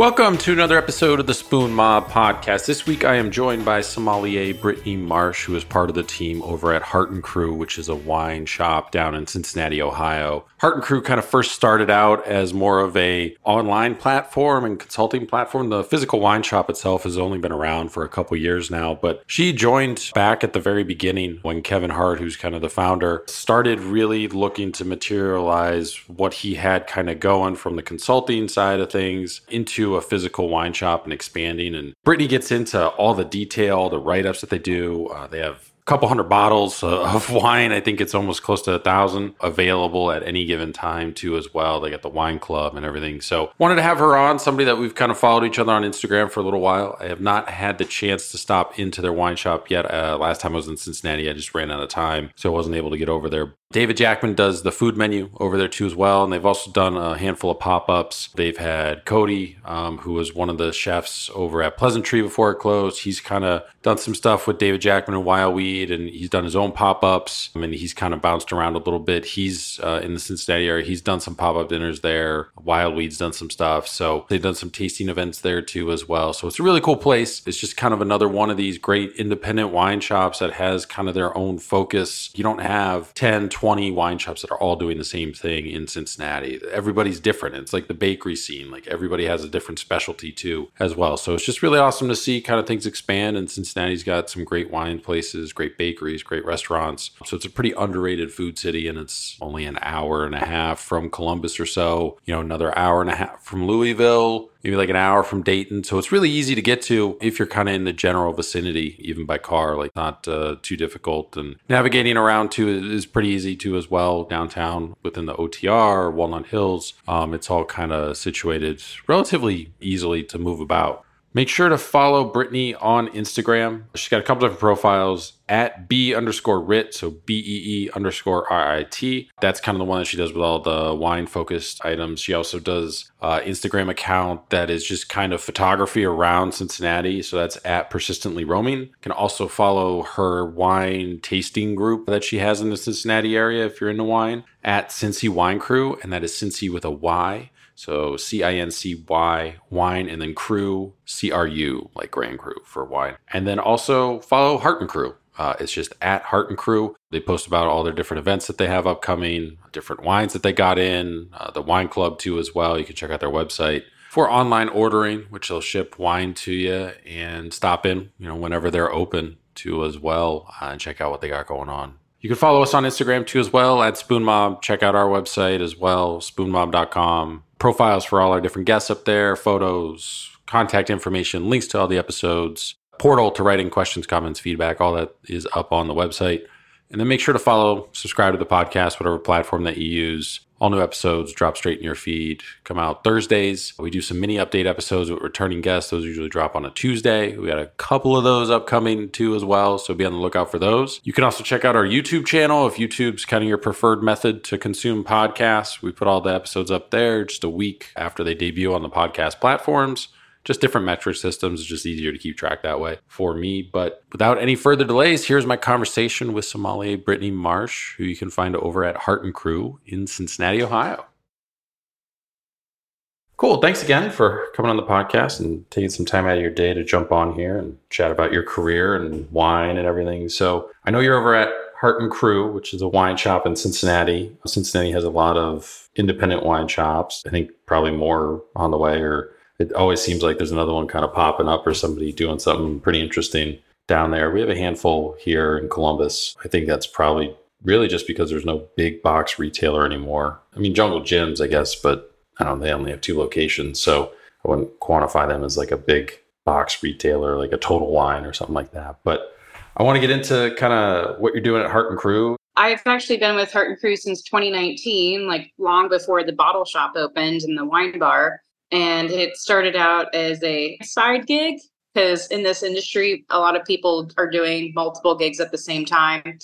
Welcome to another episode of the Spoon Mob podcast. This week I am joined by sommelier Brittany Marsh, who is part of the team over at Hart and Cru, which is a wine shop down in Cincinnati, Ohio. Hart and Cru kind of first started out as more of a online platform and consulting platform. The physical wine shop itself has only been around for a couple years now, but she joined back at the very beginning when Kevin Hart, who's kind of the founder, started really looking to materialize what he had kind of going from the consulting side of things into a physical wine shop and expanding. And Brittany gets into all the detail, the write ups that they do. Uh, they have a couple hundred bottles of wine. I think it's almost close to a thousand available at any given time too, as well. They got the wine club and everything. So wanted to have her on, somebody that we've kind of followed each other on Instagram for a little while. I have not had the chance to stop into their wine shop yet. Uh, last time I was in Cincinnati, I just ran out of time, so I wasn't able to get over there. David Jackman does the food menu over there too as well, and they've also done a handful of pop-ups. They've had Cody, um, who was one of the chefs over at Pleasantry before it closed. He's kind of done some stuff with David Jackman and Wild Weed, and he's done his own pop-ups. I mean, he's kind of bounced around a little bit. He's uh, in the Cincinnati area. He's done some pop-up dinners there. Wild Weed's done some stuff, so they've done some tasting events there too as well. So it's a really cool place. It's just kind of another one of these great independent wine shops that has kind of their own focus. You don't have 10, 20 wine shops that are all doing the same thing in Cincinnati. Everybody's different. It's like the bakery scene. Like everybody has a different specialty too, as well. So it's just really awesome to see kind of things expand. And Cincinnati's got some great wine places, great bakeries, great restaurants. So it's a pretty underrated food city, and it's only an hour and a half from Columbus or so. You know, another hour and a half from Louisville maybe like an hour from Dayton. So it's really easy to get to if you're kind of in the general vicinity, even by car, like not uh, too difficult. And navigating around too is pretty easy too as well downtown within the OTR, Walnut Hills. Um, it's all kind of situated relatively easily to move about. Make sure to follow Brittany on Instagram. She's got a couple different profiles at B underscore RIT, so B E E underscore R I T. That's kind of the one that she does with all the wine focused items. She also does uh, Instagram account that is just kind of photography around Cincinnati. So that's at persistently roaming. Can also follow her wine tasting group that she has in the Cincinnati area if you're into wine at Cincy Wine Cru, and that is Cincy with a Y. So C I N C Y wine and then cru C R U like Grand Cru for wine. And then also follow Hart and Cru. Uh, it's just at Hart and Cru. They post about all their different events that they have upcoming, different wines that they got in, uh, the wine club too as well. You can check out their website for online ordering, which they'll ship wine to you and stop in, you know, whenever they're open to as well uh, and check out what they got going on. You can follow us on Instagram too as well at Spoon Mob. Check out our website as well, spoonmob.com. Profiles for all our different guests up there, photos, contact information, links to all the episodes, portal to writing questions, comments, feedback, all that is up on the website. And then make sure to follow, subscribe to the podcast, whatever platform that you use. All new episodes drop straight in your feed, come out Thursdays. We do some mini update episodes with returning guests. Those usually drop on a Tuesday. We got a couple of those upcoming too as well. So be on the lookout for those. You can also check out our YouTube channel if YouTube's kind of your preferred method to consume podcasts. We put all the episodes up there just a week after they debut on the podcast platforms just different metric systems. It's just easier to keep track that way for me. But without any further delays, here's my conversation with sommelier Brittany Marsh, who you can find over at Hart and Cru in Cincinnati, Ohio. Cool. Thanks again for coming on the podcast and taking some time out of your day to jump on here and chat about your career and wine and everything. So I know you're over at Hart and Cru, which is a wine shop in Cincinnati. Cincinnati has a lot of independent wine shops. I think probably more on the way or it always seems like there's another one kind of popping up or somebody doing something pretty interesting down there. We have a handful here in Columbus. I think that's probably really just because there's no big box retailer anymore. I mean, Jungle Jim's, I guess, but I don't they only have two locations. So I wouldn't quantify them as like a big box retailer, like a Total Wine or something like that. But I want to get into kind of what you're doing at Hart and Cru. I've actually been with Hart and Cru since 2019, like long before the bottle shop opened and the wine bar. And it started out as a side gig because in this industry, a lot of people are doing multiple gigs at the same time.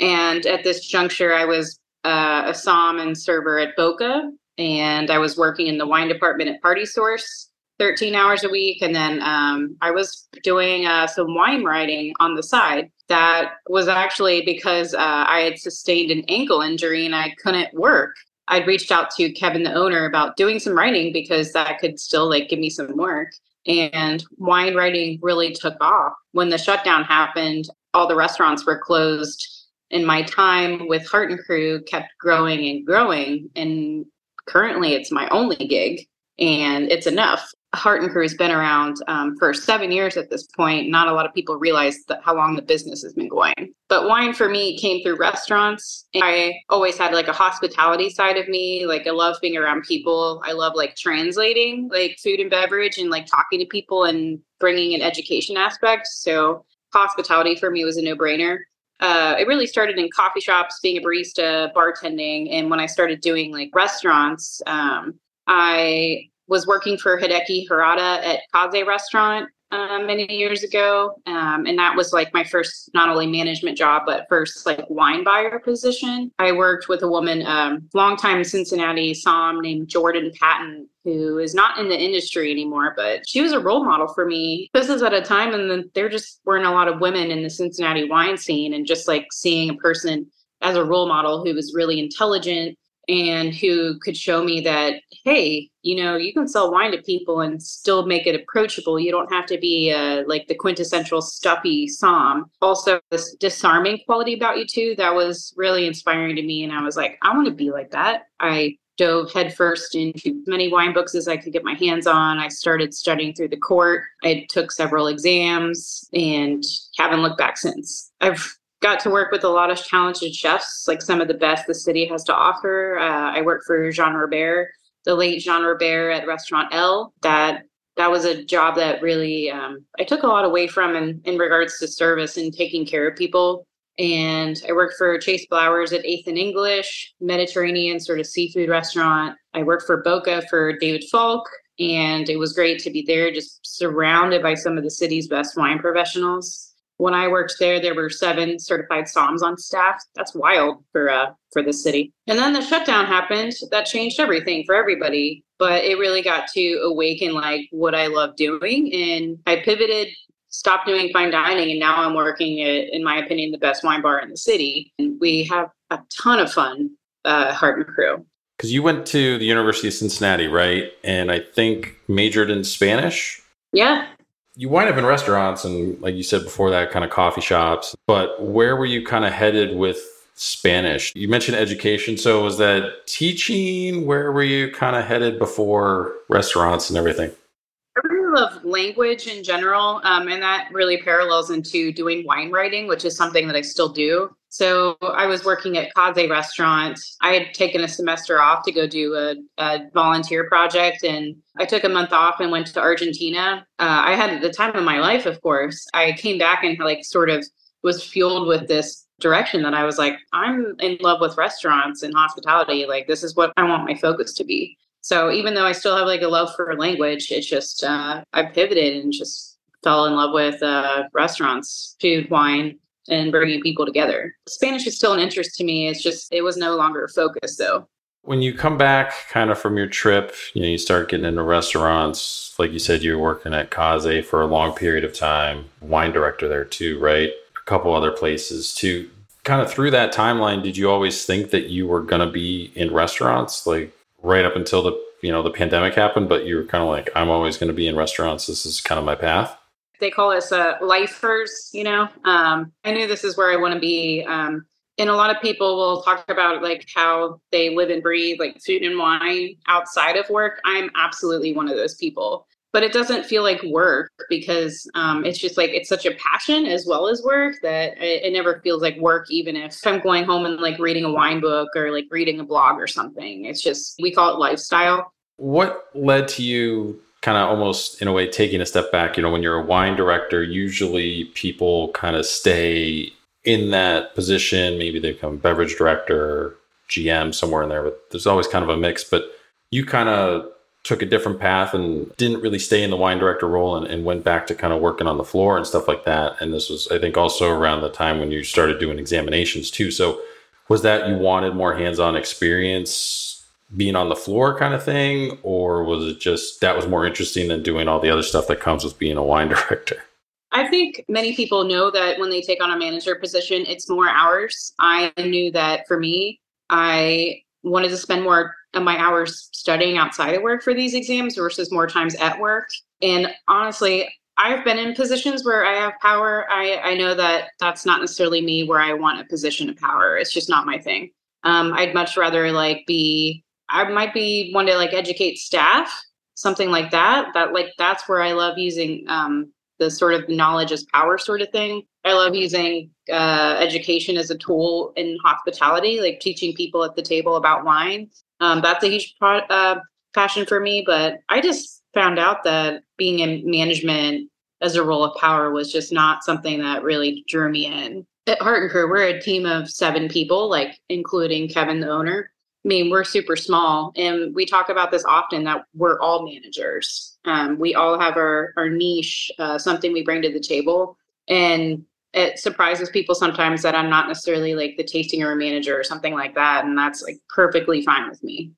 And at this juncture, I was uh, a som and server at Boca, and I was working in the wine department at Party Source 13 hours a week. And then um, I was doing uh, some wine writing on the side. That was actually because uh, I had sustained an ankle injury and I couldn't work I'd reached out to Kevin, the owner, about doing some writing because that could still like give me some work. And wine writing really took off. When the shutdown happened, all the restaurants were closed. And my time with Hart and Cru kept growing and growing. And currently it's my only gig and it's enough. Hart and Cru has been around um, for seven years at this point. Not a lot of people realize how long the business has been going. But wine for me came through restaurants. I always had like a hospitality side of me. Like I love being around people. I love like translating like food and beverage and like talking to people and bringing an education aspect. So hospitality for me was a no brainer. Uh, it really started in coffee shops, being a barista, bartending, and when I started doing like restaurants, um, I was working for Hideki Harada at Kaze Restaurant uh, many years ago. Um, and that was like my first, not only management job, but first like wine buyer position. I worked with a woman, um, longtime Cincinnati Somm named Jordan Patton, who is not in the industry anymore, but she was a role model for me. This is at a time and then there just weren't a lot of women in the Cincinnati wine scene. And just like seeing a person as a role model who was really intelligent and who could show me that hey you know you can sell wine to people and still make it approachable you don't have to be uh, like the quintessential stuffy somm also this disarming quality about you too that was really inspiring to me and i was like i want to be like that i dove headfirst into as many wine books as I could get my hands on. I started studying through the court. I took several exams and haven't looked back since. I've got to work with a lot of talented chefs, like some of the best the city has to offer. Uh, I worked for Jean Robert, the late Jean Robert at Restaurant L. That that was a job that really um, I took a lot away from in, in regards to service and taking care of people. And I worked for Chase Blowers at Eighth and English, Mediterranean sort of seafood restaurant. I worked for Boca for David Falk, and it was great to be there, just surrounded by some of the city's best wine professionals when I worked there, there were seven certified somms on staff. That's wild for uh, for the city. And then the shutdown happened. That changed everything for everybody. But it really got to awaken like what I love doing, and I pivoted, stopped doing fine dining, and now I'm working at, in my opinion, the best wine bar in the city. And we have a ton of fun, uh, Hart and Cru. Because you went to the University of Cincinnati, right? And I think majored in Spanish. Yeah, you wind up in restaurants and like you said before that kind of coffee shops but where were you kind of headed with spanish? You mentioned education so was that teaching? Where were you kind of headed before restaurants and everything? I really love language in general, um, and that really parallels into doing wine writing, which is something that I still do. So I was working at Kaze Restaurant. I had taken a semester off to go do a, a volunteer project, and I took a month off and went to Argentina. Uh, I had the time of my life, of course. I came back and like sort of was fueled with this direction that I was like, I'm in love with restaurants and hospitality. Like this is what I want my focus to be. So even though I still have like a love for language, it's just uh, I pivoted and just fell in love with uh, restaurants, food, wine, and bringing people together. Spanish is still an interest to me. It's just it was no longer a focus though. When you come back kind of from your trip, you know, you start getting into restaurants. Like you said, you were working at Kaze for a long period of time, wine director there too, right? A couple other places too. Kind of through that timeline, did you always think that you were going to be in restaurants? Like right up until the you know the pandemic happened, but you were kind of like, I'm always going to be in restaurants. This is kind of my path. They call us uh, lifers. You know, um, I knew this is where I want to be. Um, and a lot of people will talk about like how they live and breathe like food and wine outside of work. I'm absolutely one of those people but it doesn't feel like work because um, it's just like it's such a passion as well as work that it, it, never feels like work even if i'm going home and like reading a wine book or like reading a blog or something it's just we call it lifestyle what led to you kind of almost in a way taking a step back you know when you're a wine director usually people kind of stay in that position maybe they become beverage director gm somewhere in there but there's always kind of a mix but you kind of took a different path and didn't really stay in the wine director role and, and, went back to kind of working on the floor and stuff like that. And this was, I think, also around the time when you started doing examinations too. So was that you wanted more hands-on experience being on the floor kind of thing, or was it just that was more interesting than doing all the other stuff that comes with being a wine director? I think many people know that when they take on a manager position, it's more hours. I knew that for me, I wanted to spend more of my hours studying outside of work for these exams versus more times at work. And honestly, I've been in positions where I have power. I, I know that that's not necessarily me where I want a position of power. It's just not my thing. Um, I'd much rather like be, I might be one to like educate staff, something like that. That like, that's where I love using um, the sort of knowledge as power sort of thing. I love using uh, education as a tool in hospitality, like teaching people at the table about wine. Um, that's a huge pro- uh, passion for me. But I just found out that being in management as a role of power was just not something that really drew me in. At Hart and Cru, we're a team of seven people, like including Kevin, the owner. I mean, we're super small, and we talk about this often that we're all managers. Um, we all have our our niche, uh, something we bring to the table, and it surprises people sometimes that I'm not necessarily like the tasting room manager or something like that, and that's like perfectly fine with me.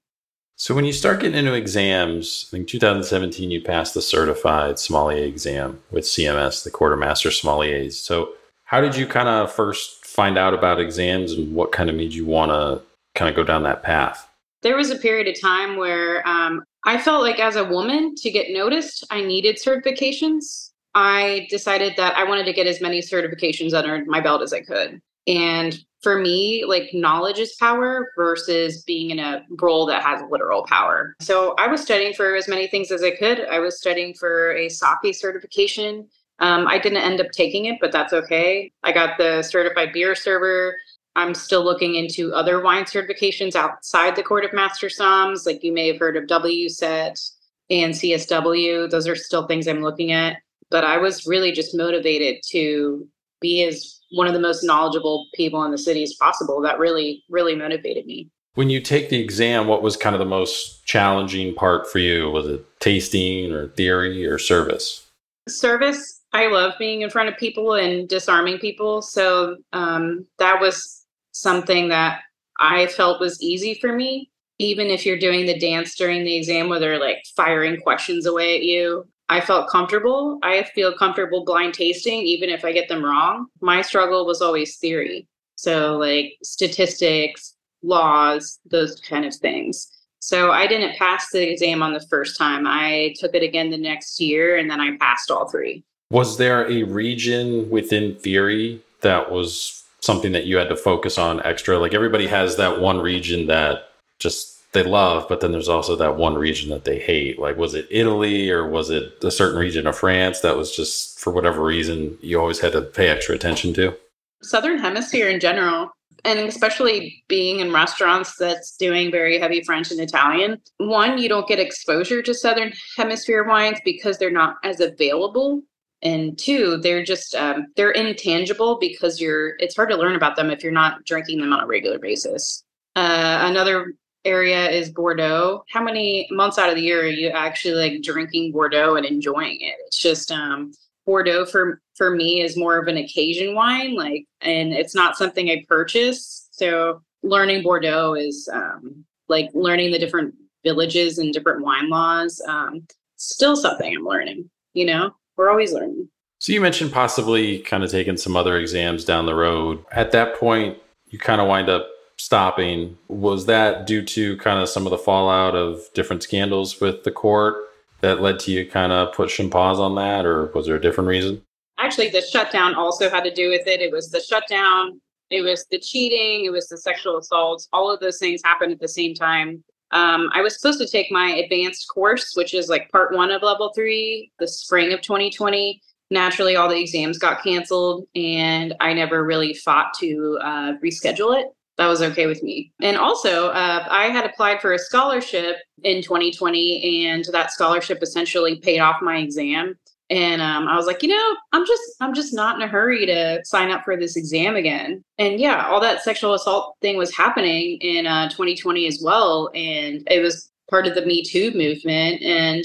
So when you start getting into exams, I think 2017 you passed the certified sommelier exam with CMS, the Court of Master Sommeliers. So how did you kind of first find out about exams and what kind of made you want to kind of go down that path? There was a period of time where um, I felt like as a woman to get noticed, I needed certifications. I decided that I wanted to get as many certifications under my belt as I could. And for me, like knowledge is power versus being in a role that has literal power. So I was studying for as many things as I could. I was studying for a sake certification. Um, I didn't end up taking it, but that's okay. I got the certified beer server. I'm still looking into other wine certifications outside the Court of Master Somms. Like you may have heard of WSET and CSW. Those are still things I'm looking at. But I was really just motivated to be as one of the most knowledgeable people in the city as possible. That really, really motivated me. When you take the exam, what was kind of the most challenging part for you? Was it tasting or theory or service? Service. I love being in front of people and disarming people. So um, that was something that I felt was easy for me. Even if you're doing the dance during the exam where they're like firing questions away at you, I felt comfortable. I feel comfortable blind tasting, even if I get them wrong. My struggle was always theory. So, like statistics, laws, those kind of things. So, I didn't pass the exam on the first time. I took it again the next year and then I passed all three. Was there a region within theory that was something that you had to focus on extra? Like everybody has that one region that just they love, but then there's also that one region that they hate. Like, was it Italy or was it a certain region of France that was just for whatever reason you always had to pay extra attention to? Southern Hemisphere in general, and especially being in restaurants that's doing very heavy French and Italian. One, you don't get exposure to Southern Hemisphere wines because they're not as available. And two, they're just um, they're intangible because you're. It's hard to learn about them if you're not drinking them on a regular basis. Uh, another area is Bordeaux. How many months out of the year are you actually like drinking Bordeaux and enjoying it? It's just um Bordeaux for for me is more of an occasion wine, like and it's not something I purchase. So learning Bordeaux is um like learning the different villages and different wine laws. Um still something I'm learning, you know? We're always learning. So you mentioned possibly kind of taking some other exams down the road. At that point, you kind of wind up stopping. Was that due to kind of some of the fallout of different scandals with the court that led to you kind of put some pause on that, or was there a different reason? Actually, the shutdown also had to do with it. It was the shutdown, it was the cheating, it was the sexual assaults. All of those things happened at the same time. Um, I was supposed to take my advanced course, which is like part one of level three, the spring of 2020 naturally all the exams got canceled and i never really fought to uh, reschedule it that was okay with me. And also, uh, I had applied for a scholarship in 2020, and that scholarship essentially paid off my exam. And um, I was like, you know, I'm just, I'm just not in a hurry to sign up for this exam again. And yeah, all that sexual assault thing was happening in uh, 2020 as well, and it was part of the Me Too movement. And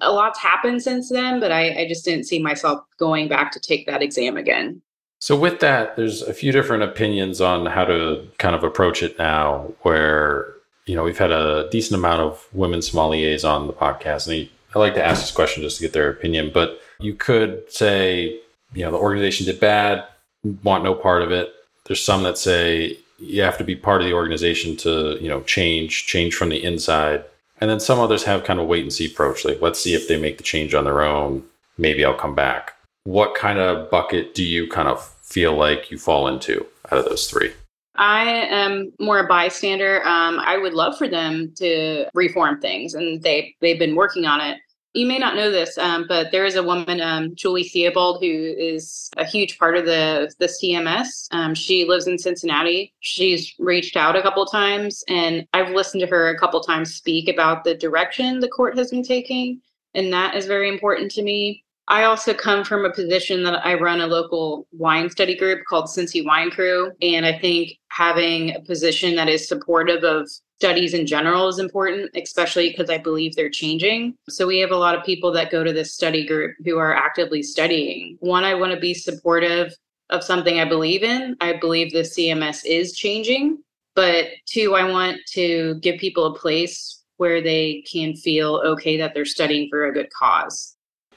a lot's happened since then, but I, I just didn't see myself going back to take that exam again. So with that, there's a few different opinions on how to kind of approach it now. Where you know we've had a decent amount of women sommeliers on the podcast, and I like to ask this question just to get their opinion. But you could say, you know, the organization did bad, want no part of it. There's some that say, you have to be part of the organization to, you know, change, change from the inside. And then some others have kind of wait and see approach. Like, let's see if they make the change on their own. Maybe I'll come back. What kind of bucket do you kind of feel like you fall into out of those three? I am more a bystander. Um, I would love for them to reform things, and they they've been working on it. You may not know this, um, but there is a woman, um, Julie Theobald, who is a huge part of the the CMS. Um, she lives in Cincinnati. She's reached out a couple times, and I've listened to her a couple times speak about the direction the court has been taking, and that is very important to me. I also come from a position that I run a local wine study group called Cincy Wine Cru. And I think having a position that is supportive of studies in general is important, especially because I believe they're changing. So we have a lot of people that go to this study group who are actively studying. One, I want to be supportive of something I believe in. I believe the CMS is changing. But two, I want to give people a place where they can feel okay that they're studying for a good cause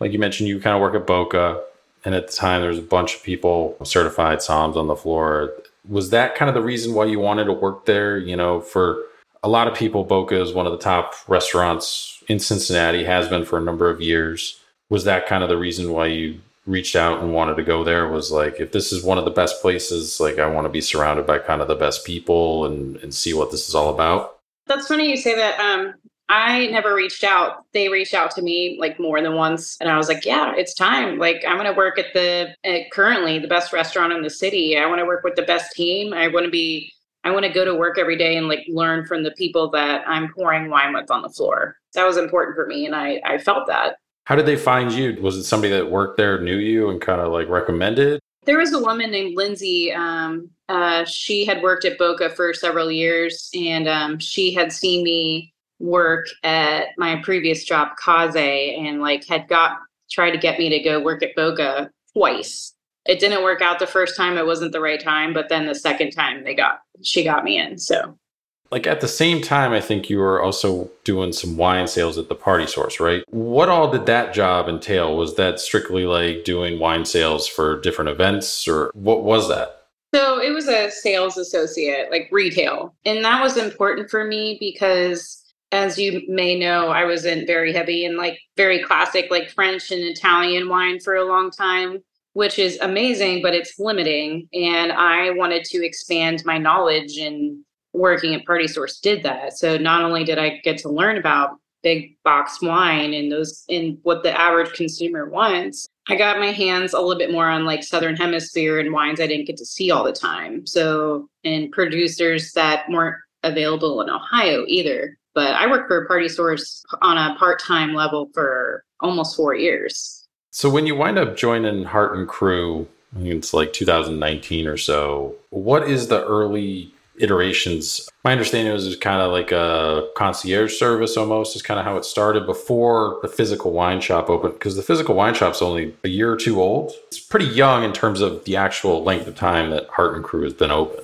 like you mentioned, you kind of work at Boca, and at the time there was a bunch of people certified somms on the floor. Was that kind of the reason why you wanted to work there? You know, for a lot of people, Boca is one of the top restaurants in Cincinnati, has been for a number of years. Was that kind of the reason why you reached out and wanted to go there? Was like, if this is one of the best places, like I want to be surrounded by kind of the best people and, and see what this is all about? That's funny you say that. Um, I never reached out. They reached out to me like more than once. And I was like, yeah, it's time. Like, I'm going to work at the at currently the best restaurant in the city. I want to work with the best team. I want to be, I want to go to work every day and like learn from the people that I'm pouring wine with on the floor. That was important for me. And I, I felt that. How did they find you? Was it somebody that worked there, knew you, and kind of like recommended? There was a woman named Lindsay. Um, uh, she had worked at Boca for several years, and um, she had seen me work at my previous job, Kaze, and like had got tried to get me to go work at Boca twice. It didn't work out the first time; it wasn't the right time. But then the second time, they got she got me in. So, like at the same time, I think you were also doing some wine sales at the Party Source, right? What all did that job entail? Was that strictly like doing wine sales for different events, or what was that? So it was a sales associate, like retail. And that was important for me because as you may know, I was in very heavy and like very classic, like French and Italian wine for a long time, which is amazing, but it's limiting. And I wanted to expand my knowledge and working at Party Source did that. So not only did I get to learn about big box wine and those and what the average consumer wants, I got my hands a little bit more on like Southern Hemisphere and wines I didn't get to see all the time. So and producers that weren't available in Ohio either. But I worked for Party Source on a part time level for almost four years. So when you wind up joining Hart and Cru, I think it's like 2019 or so, what is the early iterations? My understanding was it was kind of like a concierge service almost, is kind of how it started before the physical wine shop opened, because the physical wine shop's only a year or two old. It's pretty young in terms of the actual length of time that Hart and Cru has been open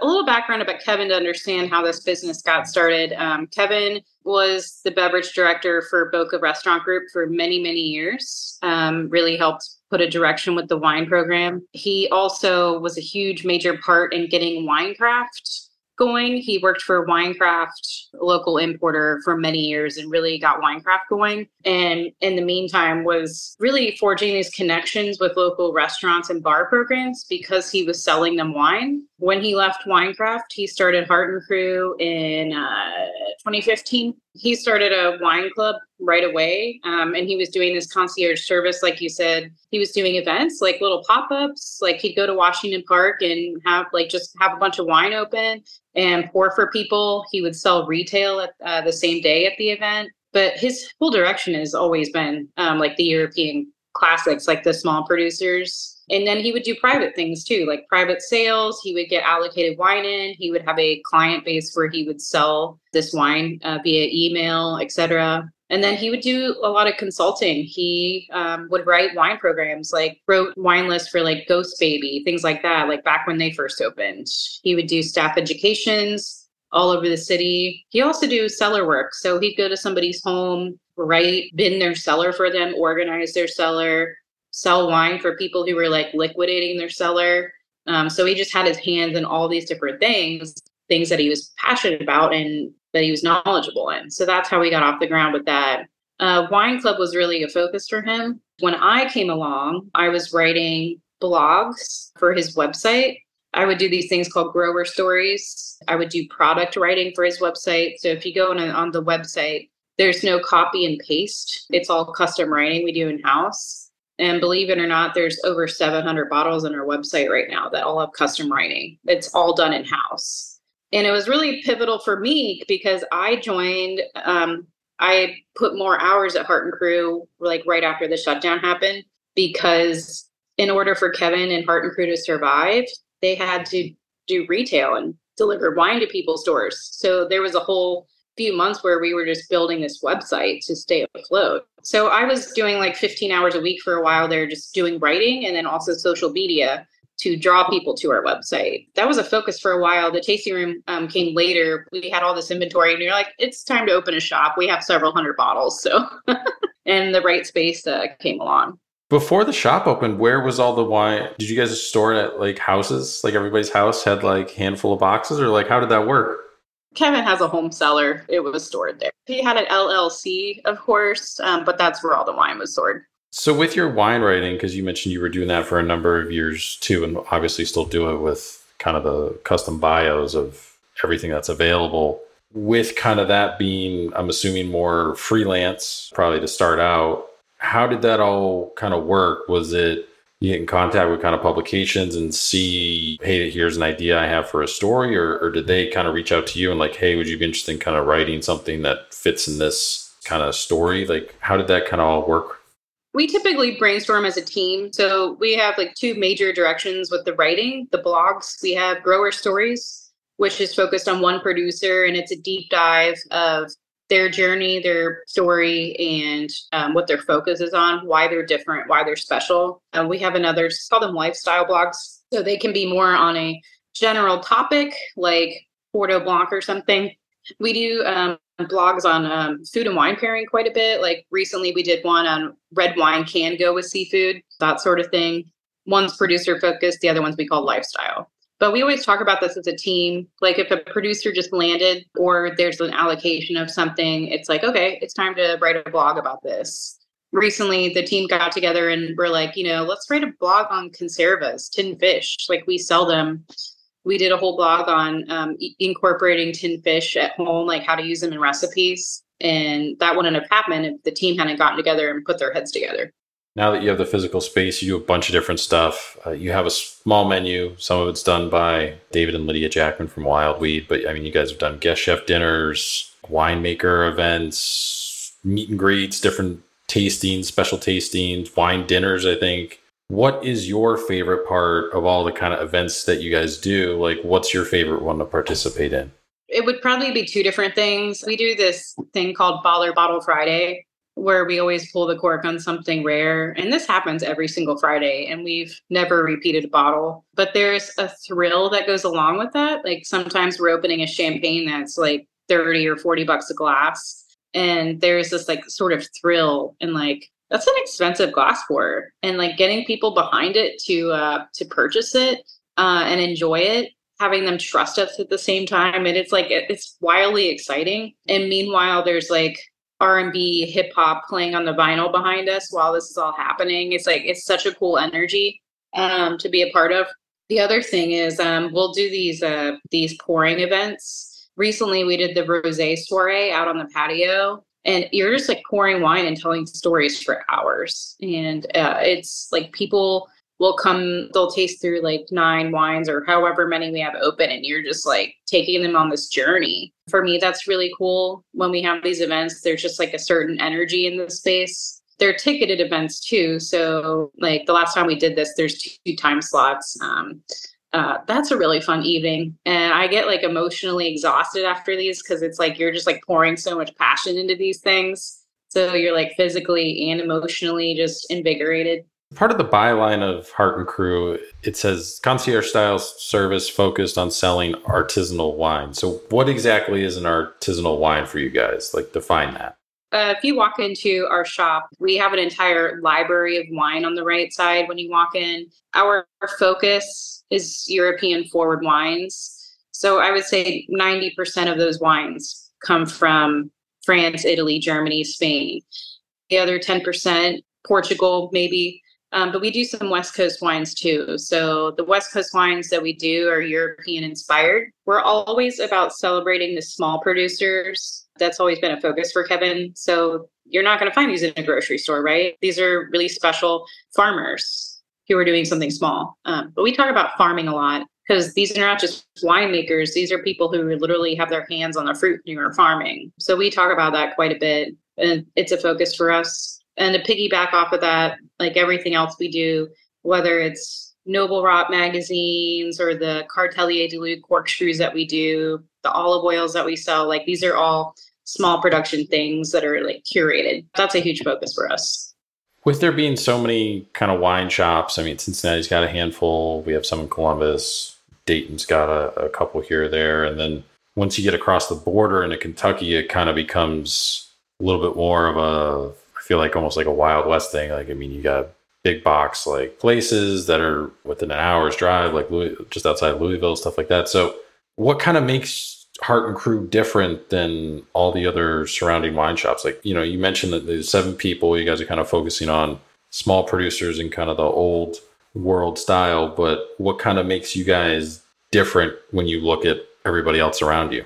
a little background about Kevin to understand how this business got started. Um, Kevin was the beverage director for Boca Restaurant Group for many, many years. Um, really helped put a direction with the wine program. He also was a huge major part in getting Winecraft going. He worked for Winecraft, local importer, for many years and really got Winecraft going. And in the meantime, was really forging these connections with local restaurants and bar programs because he was selling them wine. When he left Winecraft, he started Hart and Cru in uh, 2015. He started a wine club right away, um, and he was doing this concierge service, like you said. He was doing events like little pop ups. Like he'd go to Washington Park and have like just have a bunch of wine open and pour for people. He would sell retail at uh, the same day at the event. But his whole direction has always been um, like the European classics, like the small producers and then he would do private things too, like private sales. He would get allocated wine in. He would have a client base where he would sell this wine uh, via email, etc. And then he would do a lot of consulting. He um, would write wine programs, like wrote wine lists for like Ghost Baby, things like that, like back when they first opened. He would do staff educations all over the city. He also do cellar work. So he'd go to somebody's home, write, bin their cellar for them, organize their cellar, sell wine for people who were like liquidating their cellar. Um, so he just had his hands in all these different things, things that he was passionate about and that he was knowledgeable in. So that's how we got off the ground with that. Uh, wine club was really a focus for him. When I came along, I was writing blogs for his website. I would do these things called grower stories. I would do product writing for his website. So if you go on, on the website, there's no copy and paste. It's all custom writing we do in house. And believe it or not, there's over 700 bottles on our website right now that all have custom writing. It's all done in house. And it was really pivotal for me because I joined, um, I put more hours at Hart and Cru like right after the shutdown happened because in order for Kevin and Hart and Cru to survive, they had to do retail and deliver wine to people's doors. So there was a whole few months where we were just building this website to stay afloat. So I was doing like 15 hours a week for a while there, just doing writing and then also social media to draw people to our website. That was a focus for a while. The tasting room um, came later. We had all this inventory, and you're like, it's time to open a shop. We have several hundred bottles. So, and the right space uh, came along. Before the shop opened, where was all the wine? Did you guys store it at like houses? Like everybody's house had like handful of boxes, or like how did that work? Kevin has a home cellar. It was stored there. He had an LLC, of course, um, but that's where all the wine was stored. So, with your wine writing, because you mentioned you were doing that for a number of years too, and obviously still do it with kind of the custom bios of everything that's available. With kind of that being, I'm assuming more freelance, probably to start out. How did that all kind of work? Was it get in contact with kind of publications and see, hey, here's an idea I have for a story, or, or did they kind of reach out to you and like, hey, would you be interested in kind of writing something that fits in this kind of story? Like, how did that kind of all work? We typically brainstorm as a team. So we have like two major directions with the writing, the blogs. We have grower stories, which is focused on one producer, and it's a deep dive of their journey, their story, and um, what their focus is on, why they're different, why they're special. Uh, we have another, call them lifestyle blogs. So they can be more on a general topic like Bordeaux Blanc or something. We do um, blogs on um, food and wine pairing quite a bit. Like recently, we did one on red wine can go with seafood, that sort of thing. One's producer focused, the other one's we call lifestyle. But we always talk about this as a team. Like if a producer just landed or there's an allocation of something, it's like, okay, it's time to write a blog about this. Recently, the team got together and we're like, you know, let's write a blog on conservas, tin fish. Like we sell them. We did a whole blog on um, incorporating tin fish at home, like how to use them in recipes. And that wouldn't have happened if the team hadn't gotten together and put their heads together now that you have the physical space, you do a bunch of different stuff. Uh, you have a small menu. Some of it's done by David and Lydia Jackman from Wild Weed, but I mean, you guys have done guest chef dinners, winemaker events, meet and greets, different tastings, special tastings, wine dinners. I think. What is your favorite part of all the kind of events that you guys do? Like, what's your favorite one to participate in? It would probably be two different things. We do this thing called Baller Bottle Friday, where we always pull the cork on something rare. And this happens every single Friday, and we've never repeated a bottle. But there's a thrill that goes along with that. Like sometimes we're opening a champagne that's like 30 or 40 bucks a glass. And there's this like sort of thrill and like that's an expensive glass pour and like getting people behind it to uh to purchase it uh and enjoy it having them trust us at the same time and it's like it's wildly exciting and meanwhile there's like R&B hip hop playing on the vinyl behind us while this is all happening. It's like it's such a cool energy um, to be a part of. The other thing is um, we'll do these uh, these pouring events. Recently, we did the rosé soiree out on the patio, and you're just like pouring wine and telling stories for hours. And uh, it's like people will come, they'll taste through like nine wines or however many we have open, and you're just like taking them on this journey. For me, that's really cool. When we have these events, there's just like a certain energy in the space. They're ticketed events too. So, like the last time we did this, there's two time slots. Um, uh, that's a really fun evening. And I get like emotionally exhausted after these because it's like you're just like pouring so much passion into these things. So you're like physically and emotionally just invigorated. Part of the byline of Hart and Cru, it says concierge style service focused on selling artisanal wine. So, what exactly is an artisanal wine for you guys? Like, define that. Uh, if you walk into our shop, we have an entire library of wine on the right side when you walk in. Our focus is European forward wines. So I would say 90% of those wines come from France, Italy, Germany, Spain. The other 10%, Portugal, maybe. Um, but we do some West Coast wines too. So the West Coast wines that we do are European inspired. We're always about celebrating the small producers. That's always been a focus for Kevin. So you're not going to find these in a grocery store, right? These are really special farmers who are doing something small. Um, but we talk about farming a lot because these are not just winemakers these are people who literally have their hands on the fruit who are farming so we talk about that quite a bit and it's a focus for us and to piggyback off of that like everything else we do whether it's noble rot magazines or the cartellier de lude corkscrews that we do the olive oils that we sell like these are all small production things that are like curated. That's a huge focus for us. With there being so many kind of wine shops i mean cincinnati's got a handful. We have some in columbus. Dayton's got a, a couple here or there. And then once you get across the border into Kentucky, it kind of becomes a little bit more of a, feel like almost like a Wild West thing. Like, I mean, you got big box like places that are within an hour's drive, like Louis, just outside Louisville, stuff like that. So, what kind of makes Hart and Cru different than all the other surrounding wine shops? Like, you know, you mentioned that there's seven people, you guys are kind of focusing on small producers and kind of the old world style, but what kind of makes you guys different when you look at everybody else around you?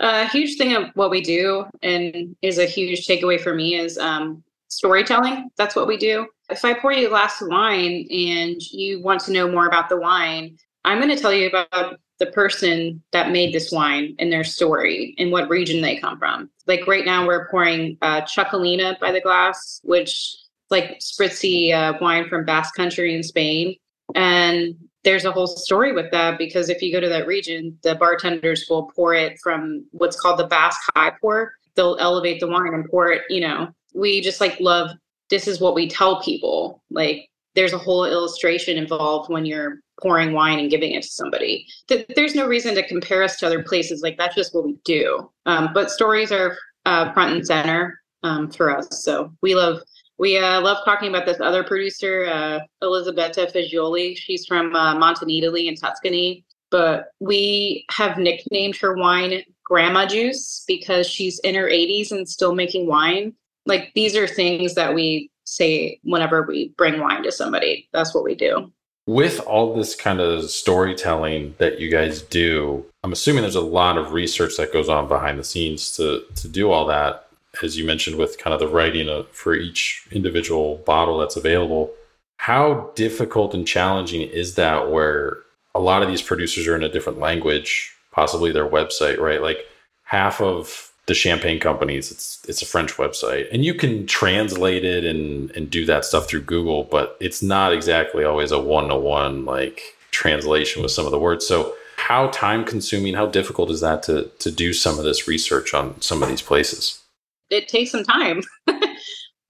A huge thing of what we do and is a huge takeaway for me is um, storytelling. That's what we do. If I pour you a glass of wine and you want to know more about the wine, I'm going to tell you about the person that made this wine and their story and what region they come from. Like right now, we're pouring uh, Txakolina by the glass, which like spritzy uh, wine from Basque Country in Spain. And there's a whole story with that because if you go to that region, the bartenders will pour it from what's called the Basque high pour. They'll elevate the wine and pour it, you know. We just like love this is what we tell people. Like there's a whole illustration involved when you're pouring wine and giving it to somebody. There's no reason to compare us to other places. Like that's just what we do. Um, but stories are uh, front and center um, for us. So we love we uh, love talking about this other producer, uh, Elisabetta Fagiuoli. She's from uh, Montenidoli in Tuscany, but we have nicknamed her wine Grandma Juice because she's in her 80s and still making wine. Like these are things that we say whenever we bring wine to somebody. That's what we do. With all this kind of storytelling that you guys do, I'm assuming there's a lot of research that goes on behind the scenes to to do all that as you mentioned, with kind of the writing of, for each individual bottle that's available. How difficult and challenging is that where a lot of these producers are in a different language, possibly their website, right? Like half of the champagne companies, it's it's a French website. And you can translate it and, and do that stuff through Google, but it's not exactly always a one-to-one like translation with some of the words. So how time consuming, how difficult is that to to do some of this research on some of these places? it takes some time.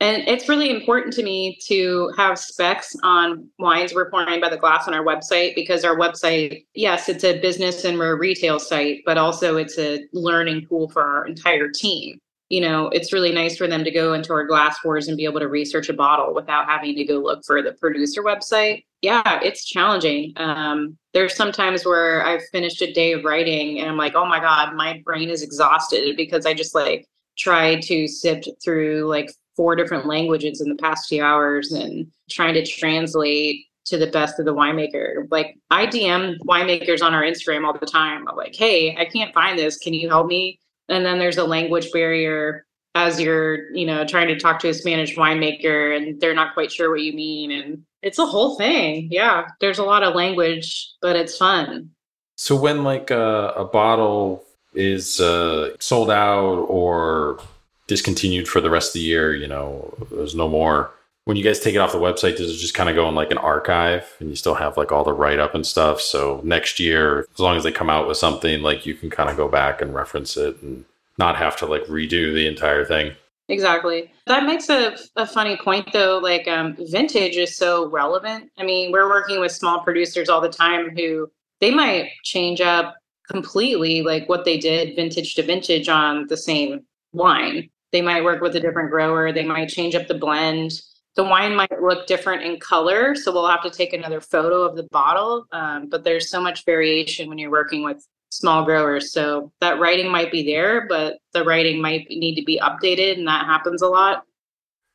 and it's really important to me to have specs on wines we're pouring by the glass on our website because our website, yes, it's a business and we're a retail site, but also it's a learning tool for our entire team. You know, it's really nice for them to go into our glass wars and be able to research a bottle without having to go look for the producer website. Yeah, it's challenging. Um, there's sometimes where I've finished a day of writing and I'm like, oh my God, my brain is exhausted because I just like tried to sift through like four different languages in the past few hours and trying to translate to the best of the winemaker. Like I DM winemakers on our Instagram all the time. I'm like, hey, I can't find this. Can you help me? And then there's a language barrier as you're, you know, trying to talk to a Spanish winemaker and they're not quite sure what you mean. And it's a whole thing. Yeah. There's a lot of language, but it's fun. So when like a, a bottle is uh, sold out or discontinued for the rest of the year, you know, there's no more. When you guys take it off the website, does it just kind of go in like an archive and you still have like all the write up and stuff? So next year, as long as they come out with something, like you can kind of go back and reference it and not have to like redo the entire thing. Exactly. That makes a, a funny point though. Like um, vintage is so relevant. I mean, we're working with small producers all the time who they might change up completely like what they did vintage to vintage on the same wine. They might work with a different grower. They might change up the blend. The wine might look different in color, so we'll have to take another photo of the bottle. Um, but there's so much variation when you're working with small growers. So that writing might be there, but the writing might need to be updated, and that happens a lot.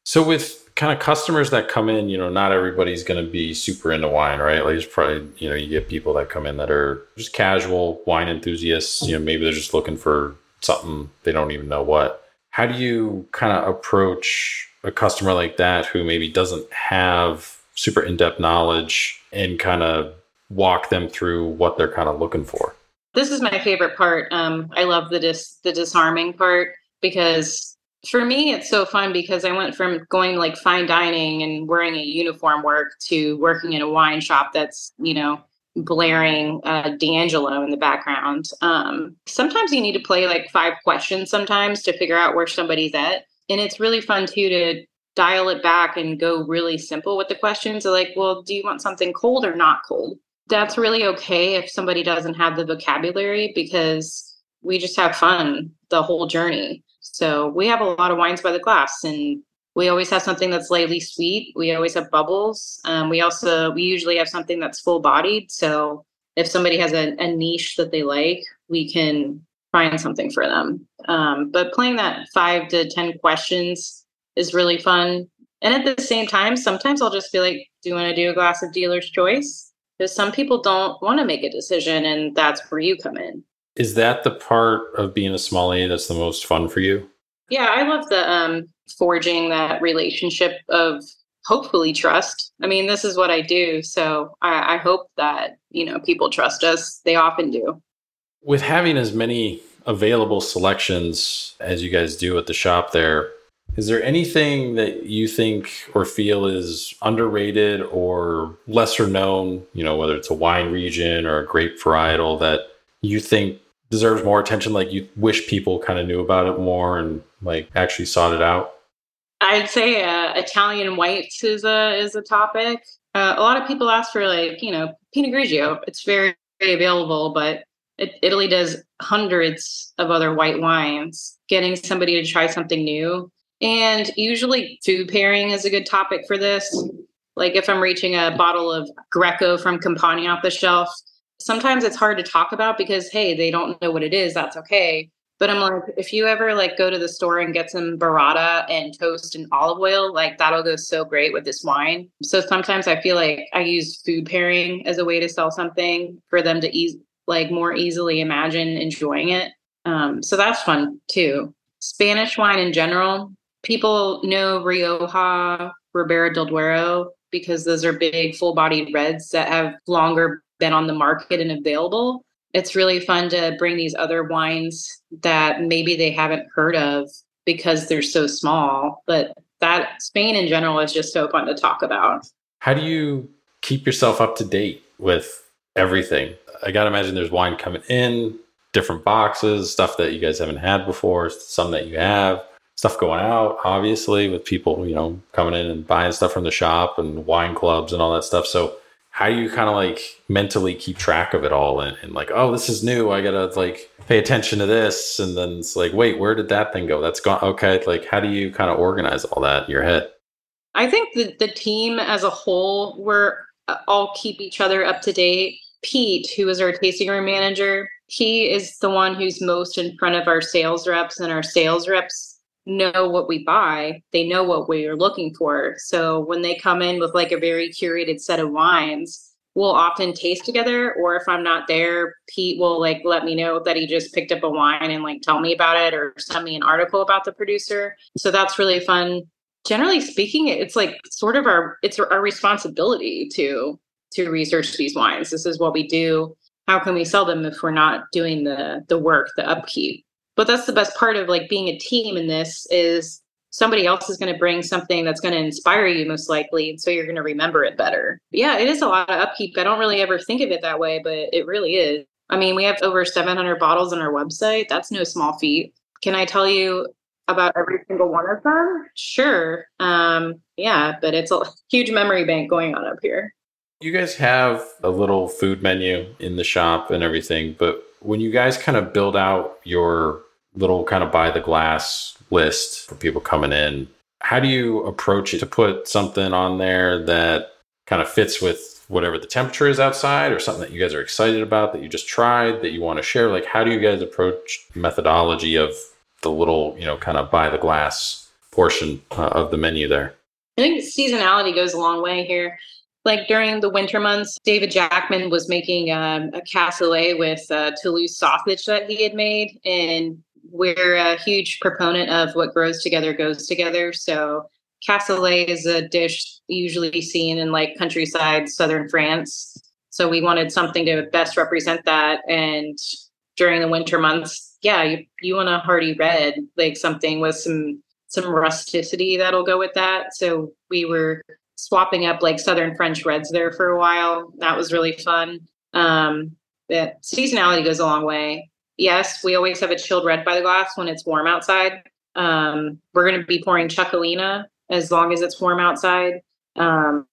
So with kind of customers that come in, you know, not everybody's going to be super into wine, right? Like it's probably, you know, you get people that come in that are just casual wine enthusiasts. You know, maybe they're just looking for something they don't even know what. How do you kind of approach a customer like that who maybe doesn't have super in-depth knowledge and kind of walk them through what they're kind of looking for? This is my favorite part. Um, I love the dis- the disarming part because for me it's so fun because i went from going like fine dining and wearing a uniform work to working in a wine shop that's you know blaring uh, d'angelo in the background. Um, sometimes you need to play like five questions sometimes to figure out where somebody's at. And it's really fun too to dial it back and go really simple with the questions. Like well do you want something cold or not cold? That's really okay if somebody doesn't have the vocabulary because we just have fun the whole journey. So we have a lot of wines by the glass, and we always have something that's lightly sweet. We always have bubbles. Um, we also we usually have something that's full bodied. So if somebody has a, a, niche that they like, we can find something for them. Um, but playing that five to ten questions is really fun. And at the same time, sometimes I'll just be like, "Do you want to do a glass of dealer's choice?" Because some people don't want to make a decision, and that's where you come in. Is that the part of being a sommelier that's the most fun for you? Yeah, I love the um, forging that relationship of hopefully trust. I mean, this is what I do, so I, I hope that you know people trust us. They often do. With having as many available selections as you guys do at the shop, there is there anything that you think or feel is underrated or lesser known? You know, whether it's a wine region or a grape varietal that you think deserves more attention like you wish people kind of knew about it more and like actually sought it out? I'd say uh, italian whites is a is a topic. Uh, a lot of people ask for like you know pinot grigio. It's very, very available but it, italy does hundreds of other white wines. Getting somebody to try something new and usually food pairing is a good topic for this. Like if i'm reaching a bottle of greco from campania off the shelf sometimes it's hard to talk about because hey they don't know what it is that's okay. But i'm like if you ever like go to the store and get some burrata and toast and olive oil like that'll go so great with this wine. So sometimes i feel like i use food pairing as a way to sell something for them to ease like more easily imagine enjoying it. Um, so that's fun too. Spanish wine in general people know rioja ribera del duero because those are big full bodied reds that have longer been on the market and available. It's really fun to bring these other wines that maybe they haven't heard of because they're so small. But that Spain in general is just so fun to talk about. How do you keep yourself up to date with everything? I got to imagine there's wine coming in, different boxes, stuff that you guys haven't had before, some that you have, stuff going out, obviously, with people, you know, coming in and buying stuff from the shop and wine clubs and all that stuff. So, how do you kind of like mentally keep track of it all and, and, like oh this is new. I gotta like pay attention to this. And then it's like wait where did that thing go? That's gone. Okay like how do you kind of organize all that in your head? I think the, the team as a whole we're uh, all keep each other up to date. Pete who is our tasting room manager he is the one who's most in front of our sales reps and our sales reps know what we buy they know what we're looking for. So when they come in with like a very curated set of wines we'll often taste together or if i'm not there pete will like let me know that he just picked up a wine and like tell me about it or send me an article about the producer. So that's really fun. Generally speaking it's like sort of our it's our responsibility to to research these wines. This is what we do. How can we sell them if we're not doing the the work the upkeep but that's the best part of like being a team in this is somebody else is going to bring something that's going to inspire you most likely and so you're going to remember it better. Yeah it is a lot of upkeep. I don't really ever think of it that way but it really is. I mean we have over 700 bottles on our website. That's no small feat. Can i tell you about every single one of them? Sure. Um yeah but it's a huge memory bank going on up here. You guys have a little food menu in the shop and everything but when you guys kind of build out your little kind of by the glass list for people coming in. How do you approach it to put something on there that kind of fits with whatever the temperature is outside or something that you guys are excited about that you just tried that you want to share? Like, how do you guys approach methodology of the little, you know, kind of by the glass portion uh, of the menu there? I think seasonality goes a long way here. Like during the winter months, David Jackman was making um, a cassoulet with uh, Toulouse sausage that he had made. And we're a huge proponent of what grows together goes together. So cassoulet is a dish usually seen in like countryside southern France. So we wanted something to best represent that. And during the winter months, yeah, you, you want a hearty red, like something with some some rusticity that'll go with that. So we were swapping up like southern French reds there for a while. That was really fun. Um, but seasonality goes a long way. Yes, we always have a chilled red by the glass when it's warm outside. Um, we're going to be pouring Chocolina as long as it's warm outside. Um,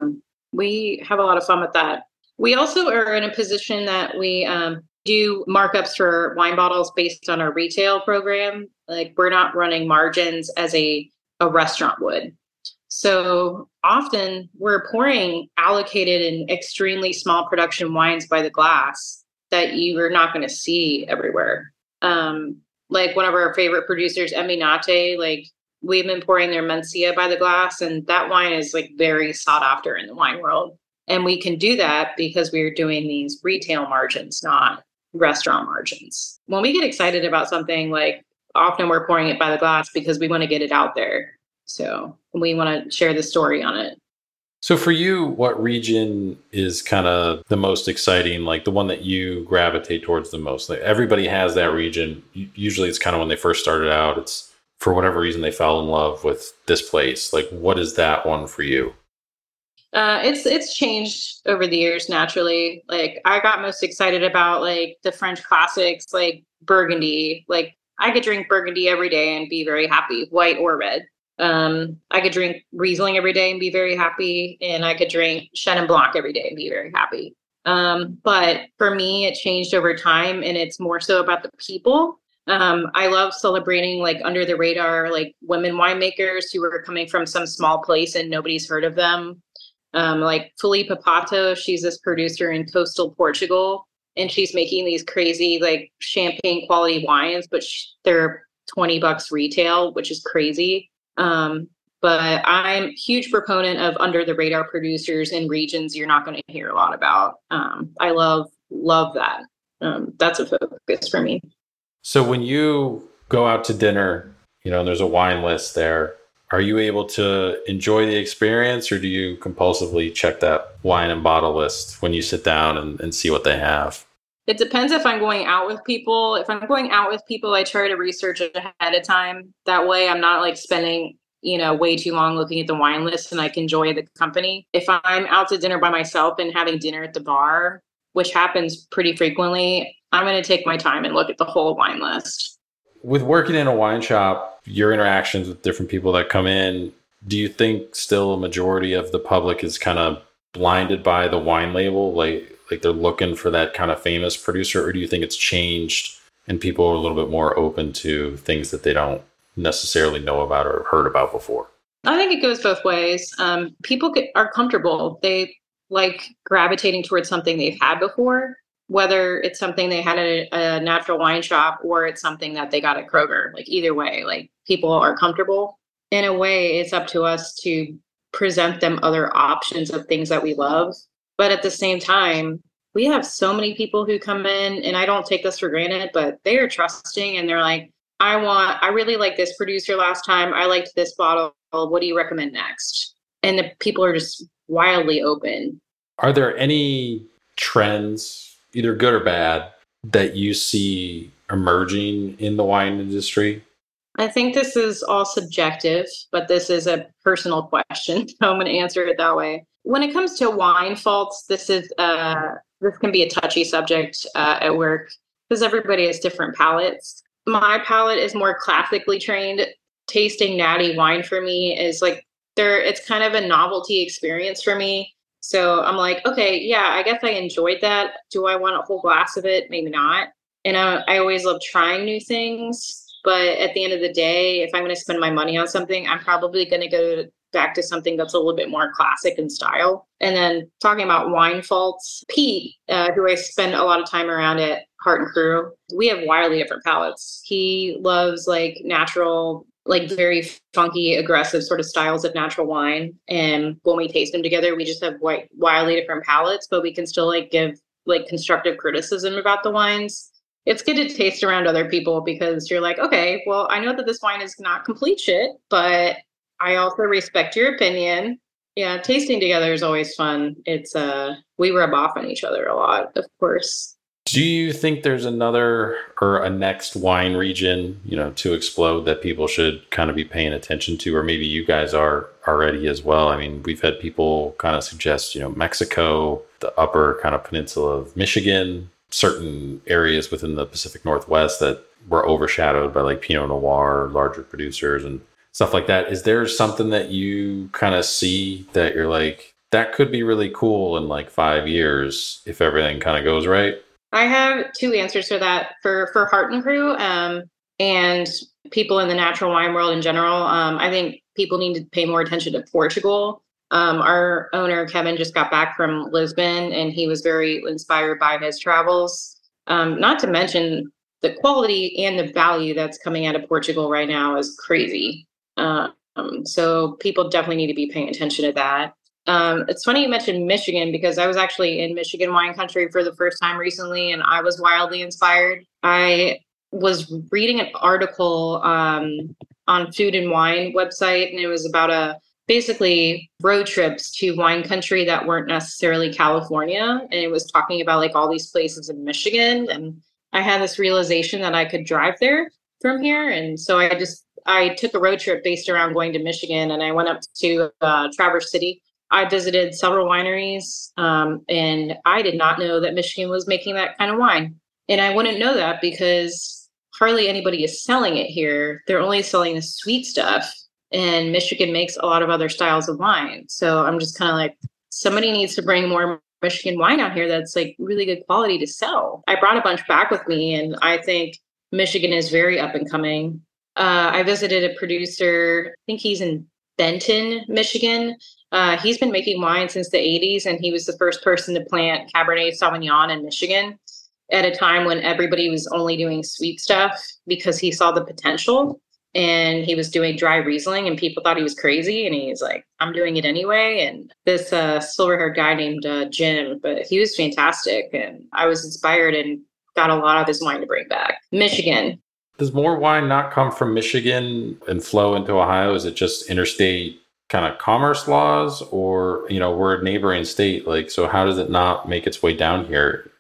we have a lot of fun with that. We also are in a position that we um, do markups for wine bottles based on our retail program. Like we're not running margins as a, a restaurant would. So often we're pouring allocated and extremely small production wines by the glass that you are not going to see everywhere. Um, like one of our favorite producers, Envinate, like we've been pouring their Mencia by the glass, and that wine is like very sought after in the wine world. And we can do that because we're doing these retail margins, not restaurant margins. When we get excited about something, like often we're pouring it by the glass because we want to get it out there. So we want to share the story on it. So for you, what region is kind of the most exciting, like the one that you gravitate towards the most? Like everybody has that region. Usually it's kind of when they first started out, it's for whatever reason they fell in love with this place. Like what is that one for you? Uh, it's it's changed over the years naturally. Like I got most excited about like the French classics, like Burgundy. Like I could drink Burgundy every day and be very happy, white or red. Um, I could drink Riesling every day and be very happy, and I could drink Chenin Blanc every day and be very happy. Um, but for me, it changed over time, and it's more so about the people. Um, I love celebrating like under the radar, like women winemakers who are coming from some small place and nobody's heard of them. Um, like Filipa Pato, she's this producer in coastal Portugal, and she's making these crazy like champagne quality wines, but sh- they're 20 bucks retail, which is crazy. Um, but I'm huge proponent of under the radar producers in regions you're not going to hear a lot about. Um, I love love that. Um, that's a focus for me. So when you go out to dinner, you know, there's a wine list there. Are you able to enjoy the experience, or do you compulsively check that wine and bottle list when you sit down and, and see what they have? It depends if I'm going out with people. If I'm going out with people, I try to research ahead of time. That way, I'm not like spending you know way too long looking at the wine list and I can enjoy the company. If I'm out to dinner by myself and having dinner at the bar, which happens pretty frequently, I'm going to take my time and look at the whole wine list. With working in a wine shop, your interactions with different people that come in, do you think still a majority of the public is kind of blinded by the wine label? Like like they're looking for that kind of famous producer, or do you think it's changed and people are a little bit more open to things that they don't necessarily know about or heard about before? I think it goes both ways. Um, people get, are comfortable. They like gravitating towards something they've had before, whether it's something they had at a, a natural wine shop or it's something that they got at Kroger. Like either way, like people are comfortable. In a way, it's up to us to present them other options of things that we love but at the same time, we have so many people who come in, and I don't take this for granted, but they are trusting and they're like, I want, I really like this producer last time. I liked this bottle. What do you recommend next? And the people are just wildly open. Are there any trends, either good or bad, that you see emerging in the wine industry? I think this is all subjective, but this is a personal question. So I'm going to answer it that way. When it comes to wine faults, this is uh, this can be a touchy subject uh, at work because everybody has different palates. My palate is more classically trained. Tasting natty wine for me is like there. It's kind of a novelty experience for me. So I'm like, okay, yeah, I guess I enjoyed that. Do I want a whole glass of it? Maybe not. And I, I always love trying new things. But at the end of the day, if I'm going to spend my money on something, I'm probably going to go back to something that's a little bit more classic in style. And then talking about wine faults, Pete, uh, who I spend a lot of time around at Hart and Cru, we have wildly different palates. He loves like natural, like very funky, aggressive sort of styles of natural wine. And when we taste them together, we just have wildly different palates, but we can still like give like constructive criticism about the wines. It's good to taste around other people because you're like, okay, well, I know that this wine is not complete shit, but I also respect your opinion. Yeah, tasting together is always fun. It's uh we rub off on each other a lot, of course. Do you think there's another or a next wine region, you know, to explode that people should kind of be paying attention to, or maybe you guys are already as well? I mean, we've had people kind of suggest, you know, Mexico, the upper kind of peninsula of Michigan, certain areas within the Pacific Northwest that were overshadowed by like Pinot Noir, larger producers, and stuff like that. Is there something that you kind of see that you're like, that could be really cool in like five years if everything kind of goes right? I have two answers for that for for Hart and Cru um, and people in the natural wine world in general. Um, I think people need to pay more attention to Portugal. Um, our owner Kevin just got back from Lisbon, and he was very inspired by his travels. Um, not to mention the quality and the value that's coming out of Portugal right now is crazy. Um, so people definitely need to be paying attention to that. Um, it's funny you mentioned Michigan because I was actually in Michigan wine country for the first time recently, and I was wildly inspired. I was reading an article um, on Food and Wine website, and it was about a basically road trips to wine country that weren't necessarily California, and it was talking about like all these places in Michigan, and I had this realization that I could drive there from here, and so I just I took a road trip based around going to Michigan, and I went up to uh, Traverse City. I visited several wineries, um, and I did not know that Michigan was making that kind of wine. And I wouldn't know that because hardly anybody is selling it here. They're only selling the sweet stuff, and Michigan makes a lot of other styles of wine. So I'm just kind of like, somebody needs to bring more Michigan wine out here that's like really good quality to sell. I brought a bunch back with me, and I think Michigan is very up and coming. Uh, I visited a producer, I think he's in Benton, Michigan. Uh, he's been making wine since the 80s, and he was the first person to plant Cabernet Sauvignon in Michigan at a time when everybody was only doing sweet stuff because he saw the potential and he was doing dry Riesling, and people thought he was crazy. And he's like, I'm doing it anyway. And this uh, silver haired guy named uh, Jim, but he was fantastic. And I was inspired and got a lot of his wine to bring back. Michigan, does more wine not come from Michigan and flow into Ohio? Is it just interstate kind of commerce laws or, you know, we're a neighboring state? Like, so how does it not make its way down here?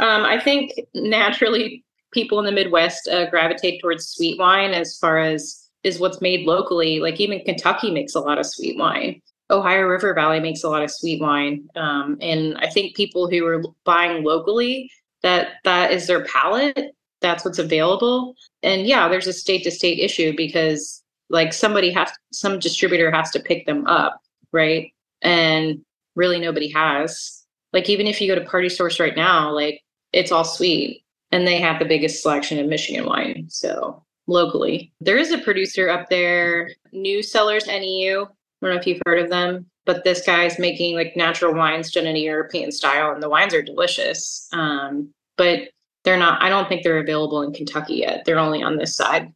Um, I think naturally people in the Midwest uh, gravitate towards sweet wine as far as is what's made locally. Like even Kentucky makes a lot of sweet wine. Ohio River Valley makes a lot of sweet wine. Um, and I think people who are buying locally, that that is their palate that's what's available. And yeah, there's a state to state issue because like somebody has some distributor has to pick them up, right? And really nobody has. Like even if you go to Party Source right now, like it's all sweet and they have the biggest selection of Michigan wine. So locally, there is a producer up there, Neu Cellars NEU. I don't know if you've heard of them, but this guy's making like natural wines done in a European style, and the wines are delicious. Um, but they're not i don't think they're available in kentucky yet. They're only on this side.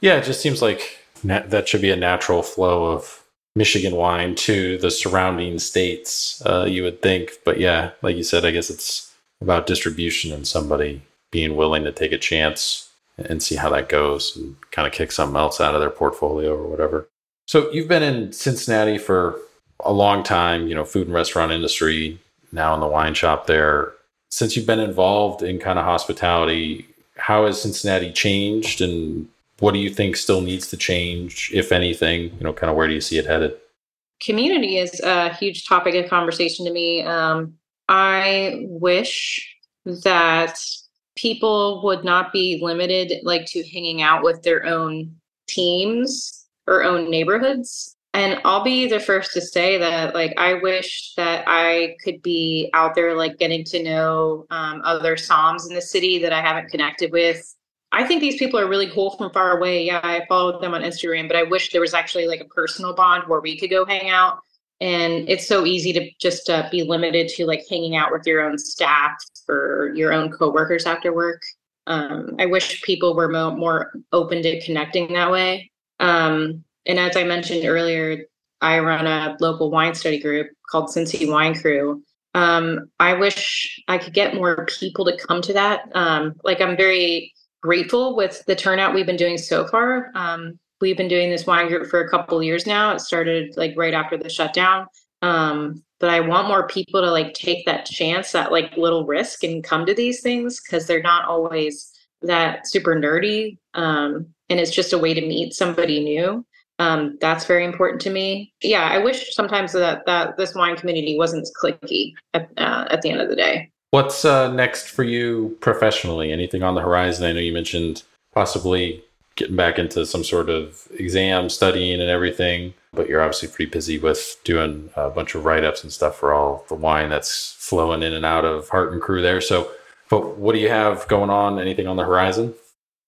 Yeah it just seems like that should be a natural flow of michigan wine to the surrounding states uh, you would think. But yeah like you said i guess it's about distribution and somebody being willing to take a chance and see how that goes and kind of kick something else out of their portfolio or whatever. So you've been in cincinnati for a long time you know food and restaurant industry now in the wine shop there since you've been involved in kind of hospitality, how has Cincinnati changed and what do you think still needs to change, if anything? You know, kind of where do you see it headed? Community is a huge topic of conversation to me. Um, I wish that people would not be limited like to hanging out with their own teams or own neighborhoods and I'll be the first to say that, like, I wish that I could be out there, like, getting to know um, other somms in the city that I haven't connected with. I think these people are really cool from far away. Yeah, I followed them on Instagram, but I wish there was actually like a personal bond where we could go hang out. And it's so easy to just uh, be limited to like hanging out with your own staff or your own coworkers after work. Um, I wish people were mo- more open to connecting that way. Um, and as I mentioned earlier, I run a local wine study group called Cincy Wine Cru. Um, I wish I could get more people to come to that. Um, like I'm very grateful with the turnout we've been doing so far. Um, we've been doing this wine group for a couple years now. It started like right after the shutdown. Um, but I want more people to like take that chance, that like little risk and come to these things because they're not always that super nerdy. Um, and it's just a way to meet somebody new. Um, that's very important to me. Yeah, I wish sometimes that that this wine community wasn't clicky at, uh, at the end of the day. What's uh, next for you professionally? Anything on the horizon? I know you mentioned possibly getting back into some sort of exam studying and everything, but you're obviously pretty busy with doing a bunch of write ups and stuff for all the wine that's flowing in and out of Hart and Cru there. So, but what do you have going on? Anything on the horizon?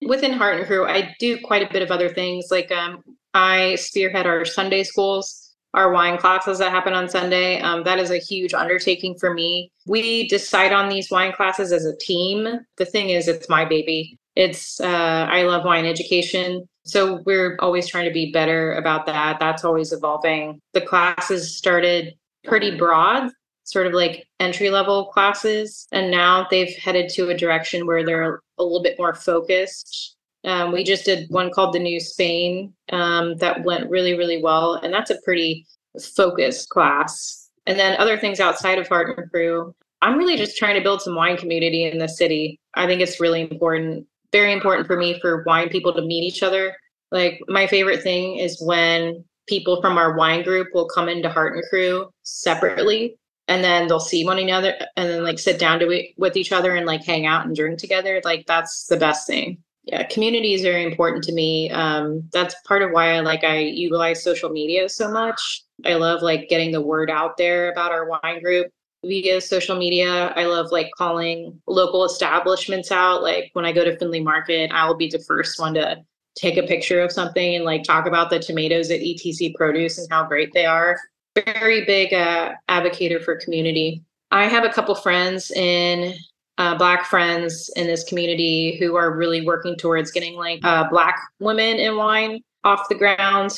Within Hart and Cru, I do quite a bit of other things. Like um, I spearhead our Sunday schools our wine classes that happen on Sunday. Um, that is a huge undertaking for me. We decide on these wine classes as a team. The thing is, it's my baby. It's uh, I love wine education, so we're always trying to be better about that. That's always evolving. The classes started pretty broad, sort of like entry level classes, and now they've headed to a direction where they're a little bit more focused um, we just did one called the New Spain um, that went really, really well. And that's a pretty focused class. And then other things outside of Hart and Cru. I'm really just trying to build some wine community in the city. I think it's really important, very important for me for wine people to meet each other. Like my favorite thing is when people from our wine group will come into Hart and Cru separately and then they'll see one another and then like sit down to it with each other and like hang out and drink together like that's the best thing yeah community is very important to me. Um, that's part of why i like i utilize social media so much. I love like getting the word out there about our wine group via social media. I love like calling local establishments out. Like when i go to findlay market i will be the first one to take a picture of something and like talk about the tomatoes at etc produce and how great they are. Very big uh, advocate for community. I have a couple friends in uh, black friends in this community who are really working towards getting like uh, black women in wine off the ground.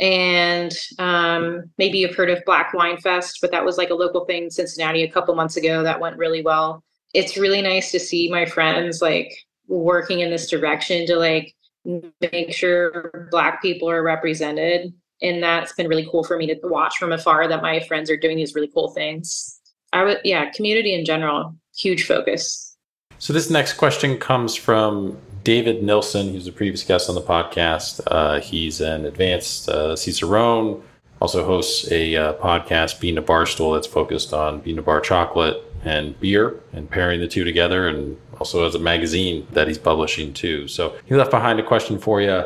And um, maybe you've heard of black wine fest but that was like a local thing in cincinnati a couple months ago that went really well. It's really nice to see my friends like working in this direction to like make sure black people are represented. And that's been really cool for me to watch from afar that my friends are doing these really cool things i would yeah community in general huge focus. So this next question comes from David Nilsson, who's a previous guest on the podcast. Uh, he's an advanced uh, Cicerone, also hosts a uh, podcast, Bean to Barstool, that's focused on bean to bar chocolate and beer and pairing the two together, and also has a magazine that he's publishing too. So he left behind a question for you.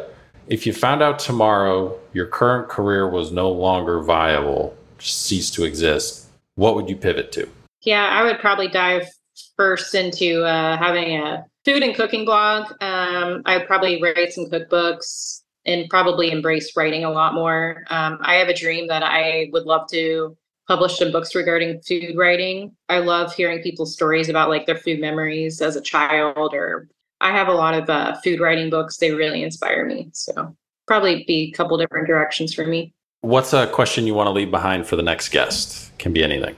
If you found out tomorrow your current career was no longer viable, ceased to exist, what would you pivot to? Yeah, I would probably dive first into uh, having a food and cooking blog. Um, I would probably write some cookbooks and probably embrace writing a lot more. Um, I have a dream that I would love to publish some books regarding food writing. I love hearing people's stories about like their food memories as a child, or I have a lot of uh, food writing books. They really inspire me. So probably be a couple different directions for me. What's a question you want to leave behind for the next guest? Can be anything.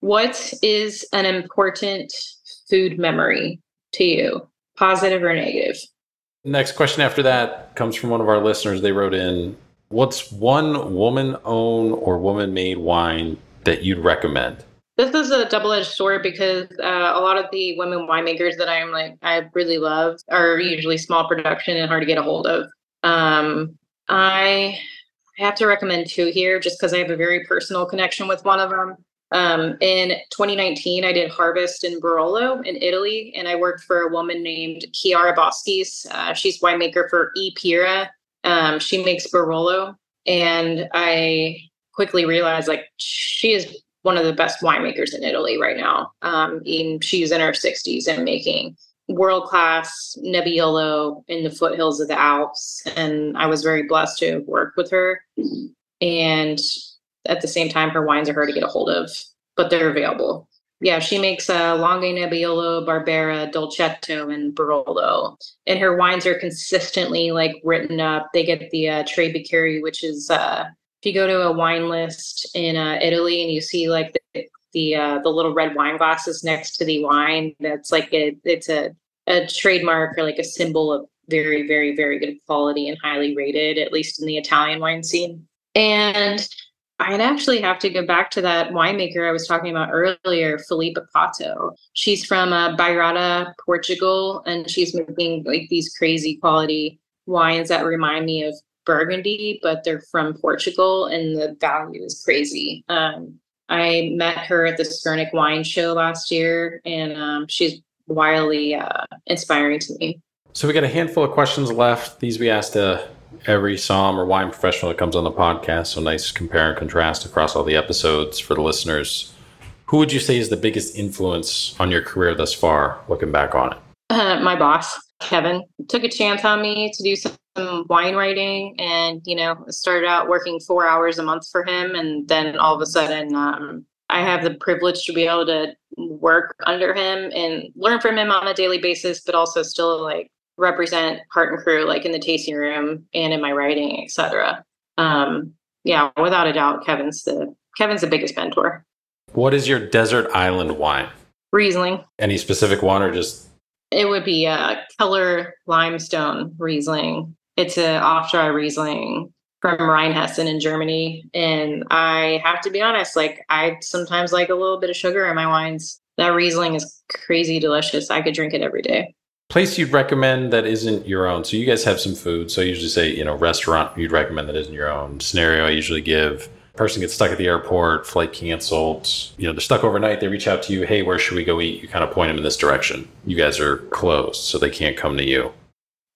What is an important food memory to you, positive or negative? Next question after that comes from one of our listeners. They wrote in What's one woman owned or woman made wine that you'd recommend? This is a double edged sword because uh, a lot of the women winemakers that I'm like, I really love are usually small production and hard to get a hold of. Um, I have to recommend two here just because I have a very personal connection with one of them. Um, in 2019, I did harvest in Barolo in Italy, and I worked for a woman named Chiara Boschis. Uh, she's winemaker for E Pira. Um, she makes Barolo, and I quickly realized like she is one of the best winemakers in Italy right now. Um, she's in her 60s and making world class Nebbiolo in the foothills of the Alps. And I was very blessed to work with her. And at the same time, her wines are hard to get a hold of, but they're available. Yeah, she makes uh, Langhe Nebbiolo, Barbera, Dolcetto, and Barolo. And her wines are consistently like written up. They get the uh, Tre Bicchieri, which is uh, if you go to a wine list in uh, Italy and you see like the the, uh, the little red wine glasses next to the wine, that's like a, it's a, a trademark or like a symbol of very, very, very good quality and highly rated, at least in the Italian wine scene. And I'd actually have to go back to that winemaker I was talking about earlier, Filipa Pato. She's from uh, Portugal, and she's making like these crazy quality wines that remind me of Burgundy, but they're from Portugal, and the value is crazy. Um, I met her at the Skurnik Wine Show last year, and um, she's wildly uh, inspiring to me. So we got a handful of questions left. These we asked uh, every somm or wine professional that comes on the podcast. So nice compare and contrast across all the episodes for the listeners. Who would you say is the biggest influence on your career thus far, looking back on it? Uh, my boss, Kevin, took a chance on me to do some wine writing and, you know, started out working four hours a month for him. And then all of a sudden, um, I have the privilege to be able to work under him and learn from him on a daily basis, but also still like represent Hart and Cru like in the tasting room and in my writing, etc. Um, yeah, without a doubt, Kevin's the Kevin's the biggest mentor. What is your desert island wine? Riesling. Any specific one or just? It would be a Keller Limestone Riesling. It's an off dry Riesling from Rheinhessen in Germany. And I have to be honest, like I sometimes like a little bit of sugar in my wines. That Riesling is crazy delicious. I could drink it every day place you'd recommend that isn't your own. So you guys have some food. So I usually say, you know, restaurant you'd recommend that isn't your own. Scenario I usually give. Person gets stuck at the airport, flight canceled. You know, they're stuck overnight. They reach out to you. Hey, where should we go eat? You kind of point them in this direction. You guys are closed, so they can't come to you.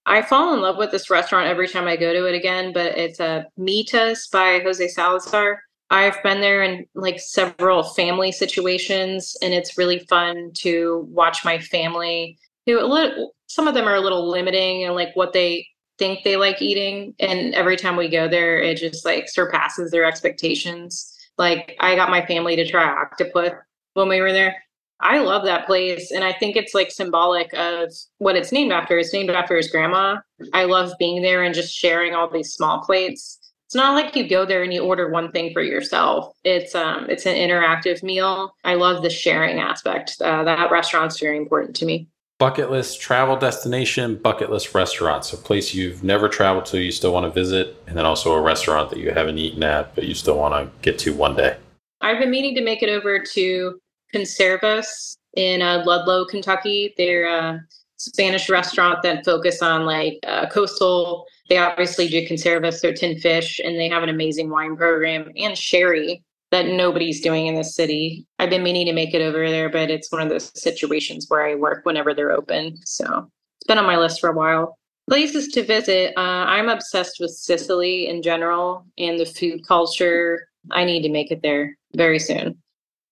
I fall in love with this restaurant every time I go to it again, but it's a Mitas by Jose Salazar. I've been there in like several family situations, and it's really fun to watch my family who some of them are a little limiting and like what they think they like eating. And every time we go there, it just like surpasses their expectations. Like I got my family to try octopus when we were there. I love that place. And I think it's like symbolic of what it's named after. It's named after his grandma. I love being there and just sharing all these small plates. It's not like you go there and you order one thing for yourself. It's um it's an interactive meal. I love the sharing aspect. Uh, that restaurant's very important to me bucket list travel destination, bucket list restaurants, a place you've never traveled to, you still want to visit, and then also a restaurant that you haven't eaten at, but you still want to get to one day. I've been meaning to make it over to Conservas in uh, Ludlow, Kentucky. They're a Spanish restaurant that focus on like uh, coastal. They obviously do conservas, so tin fish, and they have an amazing wine program and sherry that nobody's doing in the city. I've been meaning to make it over there, but it's one of those situations where I work whenever they're open. So it's been on my list for a while. Places to visit. Uh, I'm obsessed with Sicily in general and the food culture. I need to make it there very soon.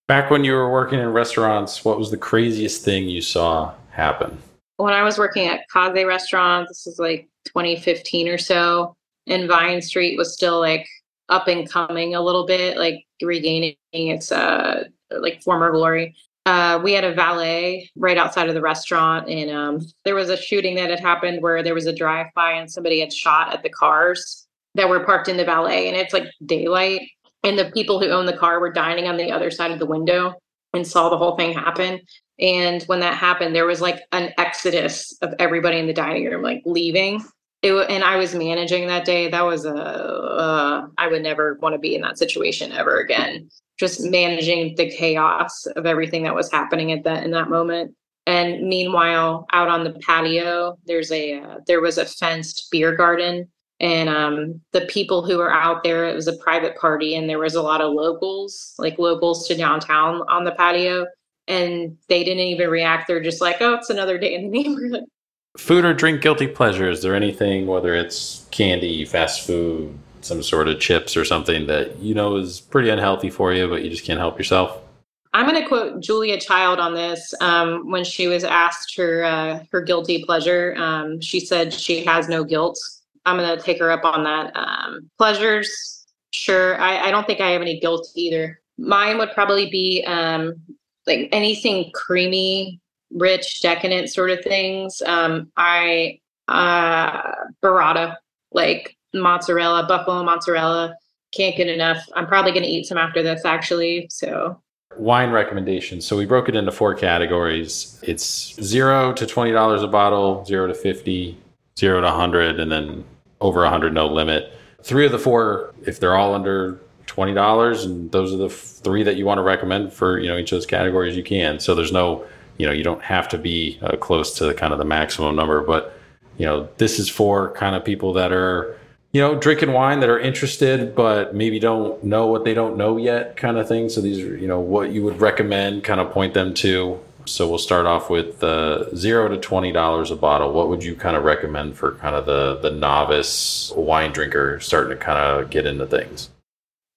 Back when you were working in restaurants, what was the craziest thing you saw happen? When I was working at Kaze Restaurant, this was like 2015 or so, and Vine Street was still like up and coming a little bit, like regaining its uh like former glory. Uh, we had a valet right outside of the restaurant, and um, there was a shooting that had happened where there was a drive-by and somebody had shot at the cars that were parked in the valet, and it's like daylight, and the people who own the car were dining on the other side of the window and saw the whole thing happen. And when that happened, there was like an exodus of everybody in the dining room, like leaving it and I was managing that day. That was a uh, I would never want to be in that situation ever again. Just managing the chaos of everything that was happening at that in that moment. And meanwhile, out on the patio, there's a uh, there was a fenced beer garden, and um, the people who were out there, it was a private party, and there was a lot of locals, like locals to downtown on the patio, and they didn't even react. They're just like, "Oh, it's another day in the neighborhood." food or drink guilty pleasure is there anything whether it's candy fast food some sort of chips or something that you know is pretty unhealthy for you but you just can't help yourself I'm going to quote Julia Child on this. Um, when she was asked her uh, her guilty pleasure, um, she said she has no guilt. I'm to take her up on that. Um, pleasures, sure. I, I, don't think I have any guilt either. Mine would probably be um, like anything creamy, rich, decadent sort of things. Um, I uh, burrata, like mozzarella, buffalo mozzarella. Can't get enough. I'm probably to eat some after this, actually. So wine recommendations. So we broke it into four categories. It's zero to twenty dollars a bottle, zero to fifty, zero to hundred, and then over a hundred, no limit. Three of the four, if they're all under twenty dollars, and those are the three that you want to recommend for you know each of those categories, you can. So there's no, you know, you don't have to be uh, close to kind of the maximum number, but you know, this is for kind of people that are you know, drinking wine that are interested but maybe don't know what they don't know yet, kind of thing. So these are, you know, what you would recommend, kind of point them to. So we'll start off with uh, zero to twenty dollars a bottle. What would you kind of recommend for kind of the the novice wine drinker starting to kind of get into things?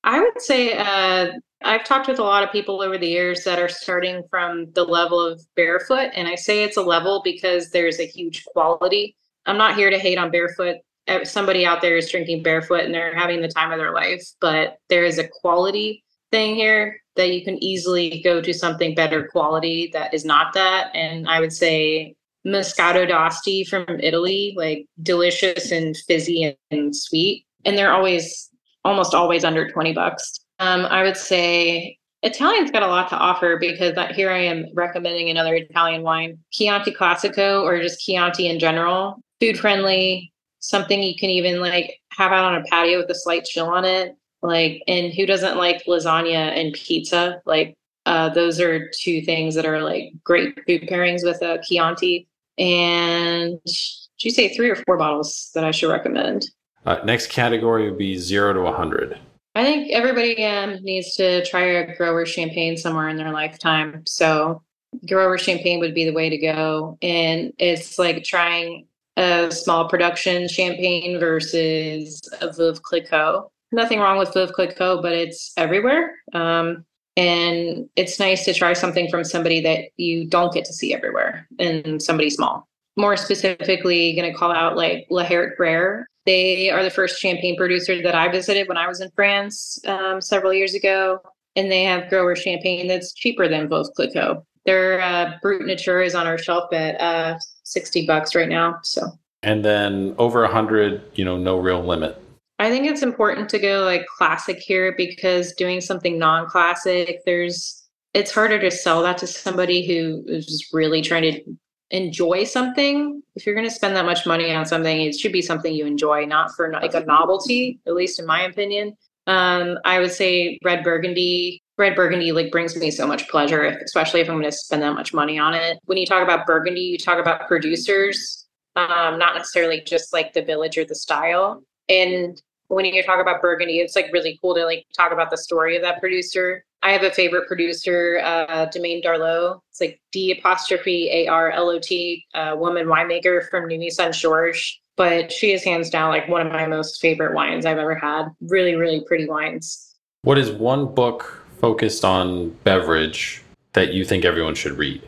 I would say uh, I've talked with a lot of people over the years that are starting from the level of barefoot, and I say it's a level because there's a huge quality. I'm not here to hate on barefoot somebody out there is drinking barefoot and they're having the time of their life, but there is a quality thing here that you can easily go to something better quality that is not that. And I would say Moscato d'Asti from Italy, like delicious and fizzy and sweet. And they're always, almost always under 20 bucks. Um, I would say Italian's got a lot to offer because here I am recommending another Italian wine, Chianti Classico or just Chianti in general. Food friendly, something you can even like have out on a patio with a slight chill on it. Like, and who doesn't like lasagna and pizza? Like, uh, those are two things that are like great food pairings with a Chianti. And did you say three or four bottles that I should recommend? Uh, next category would be zero to 100. I think everybody um, needs to try a grower champagne somewhere in their lifetime. So, grower champagne would be the way to go. And it's like trying a small production champagne versus a Veuve Clicquot. Nothing wrong with Veuve Clicquot, but it's everywhere. Um, and it's nice to try something from somebody that you don't get to see everywhere and somebody small. More specifically, going to call out like Laherte They are the first champagne producer that I visited when I was in France um, several years ago. And they have grower champagne that's cheaper than Veuve Clicquot. Their uh, Brut Nature is on our shelf at uh, 60 bucks right now. So, and then over a hundred, you know, no real limit. I think it's important to go like classic here because doing something non-classic, there's it's harder to sell that to somebody who is really trying to enjoy something. If you're going to spend that much money on something, it should be something you enjoy, not for like a novelty, at least in my opinion. Um, I would say red burgundy red burgundy like brings me so much pleasure, especially if I'm going to spend that much money on it. When you talk about burgundy, you talk about producers, um, not necessarily just like the village or the style. And when you talk about burgundy, it's like really cool to like talk about the story of that producer. I have a favorite producer, uh, Domaine D'Arlot. It's like D apostrophe A R L O T, uh, woman winemaker from Nuits-Saint-Georges. But she is hands down like one of my most favorite wines I've ever had. Really, really pretty wines. What is one book focused on beverage that you think everyone should read?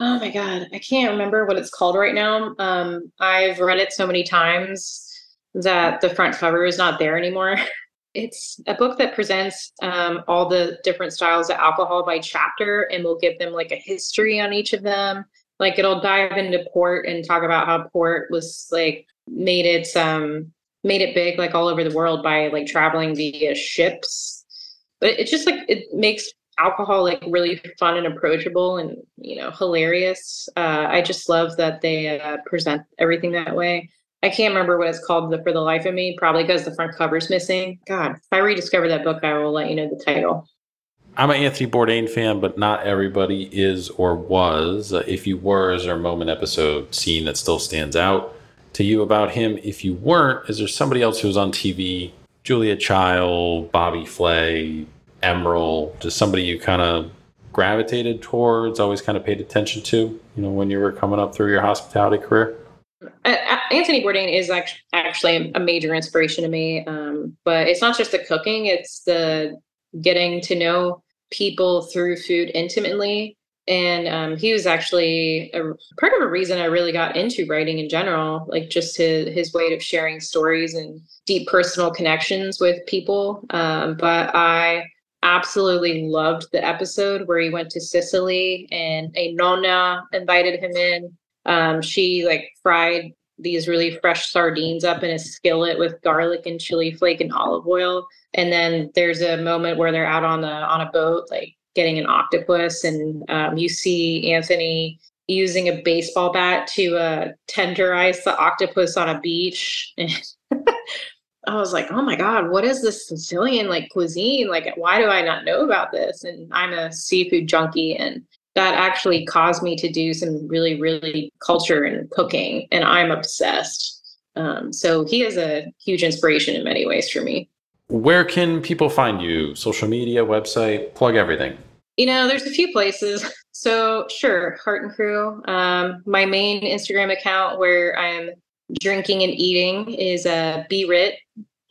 Oh my god, I can't remember what it's called right now. Um, I've read it so many times that the front cover is not there anymore. It's a book that presents um, all the different styles of alcohol by chapter, and will give them like a history on each of them. Like it'll dive into port and talk about how port was like made its um made it big like all over the world by like traveling via ships but it's just like it makes alcohol like really fun and approachable and you know hilarious uh, i just love that they uh, present everything that way i can't remember what it's called for the life of me probably because the front cover's missing. God if i rediscover that book i will let you know the title. I'm an anthony bourdain fan but not everybody is or was. Uh, if you were is there a moment episode scene that still stands out to you about him? If you weren't is there somebody else who was on tv Julia Child, Bobby Flay, Emeril, just somebody you kind of gravitated towards, always kind of paid attention to, you know, when you were coming up through your hospitality career? Anthony Bourdain is actually a major inspiration to me. Um, but it's not just the cooking, it's the getting to know people through food intimately. And um, he was actually a, part of a reason I really got into writing in general, like just his, his way of sharing stories and deep personal connections with people. Um, but I absolutely loved the episode where he went to Sicily and a nonna invited him in. Um, she like fried these really fresh sardines up in a skillet with garlic and chili flake and olive oil. And then there's a moment where they're out on the on a boat, like getting an octopus, and um, you see Anthony using a baseball bat to uh, tenderize the octopus on a beach. And I was like, oh my God, what is this Sicilian like cuisine? Like, why do I not know about this? And I'm a seafood junkie and that actually caused me to do some really, really culture and cooking, and I'm obsessed. Um, so he is a huge inspiration in many ways for me. Where can people find you? Social media, website, plug everything. You know, there's a few places. So sure, Hart and Cru. Um, my main Instagram account where I'm drinking and eating is uh, Be Rit,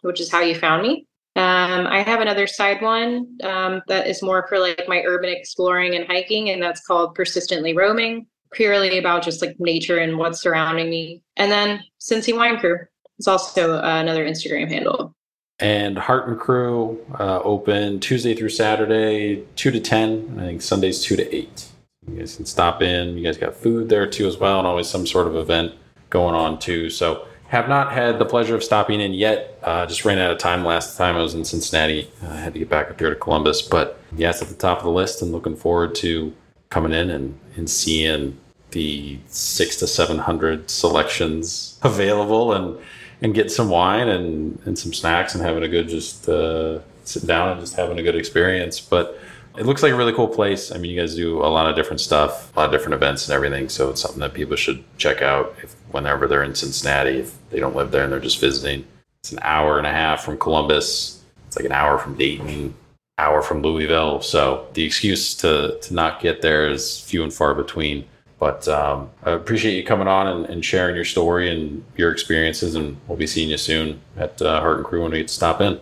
which is how you found me. Um, I have another side one um, that is more for like my urban exploring and hiking, and that's called Persistently Roaming, purely about just like nature and what's surrounding me. And then Cincy Wine Cru is also uh, another Instagram handle. And Hart and Cru uh, open Tuesday through Saturday, 2 to 10. I think Sundays, 2 to 8. You guys can stop in. You guys got food there too, as well, and always some sort of event going on too. So have not had the pleasure of stopping in yet. Uh, just ran out of time last time I was in Cincinnati. I had to get back up here to Columbus. But yes, at the top of the list and looking forward to coming in and, and seeing the six to 700 selections available and, and getting some wine and, and some snacks and having a good, just uh, sitting down and just having a good experience. But it looks like a really cool place. I mean, you guys do a lot of different stuff, a lot of different events and everything. So it's something that people should check out if whenever they're in Cincinnati. If they don't live there and they're just visiting, it's an hour and a half from Columbus. It's like an hour from Dayton, hour from Louisville. So the excuse to to not get there is few and far between. But um, I appreciate you coming on and, and, sharing your story and your experiences. And we'll be seeing you soon at uh, Hart and Cru when we stop in.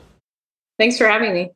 Thanks for having me.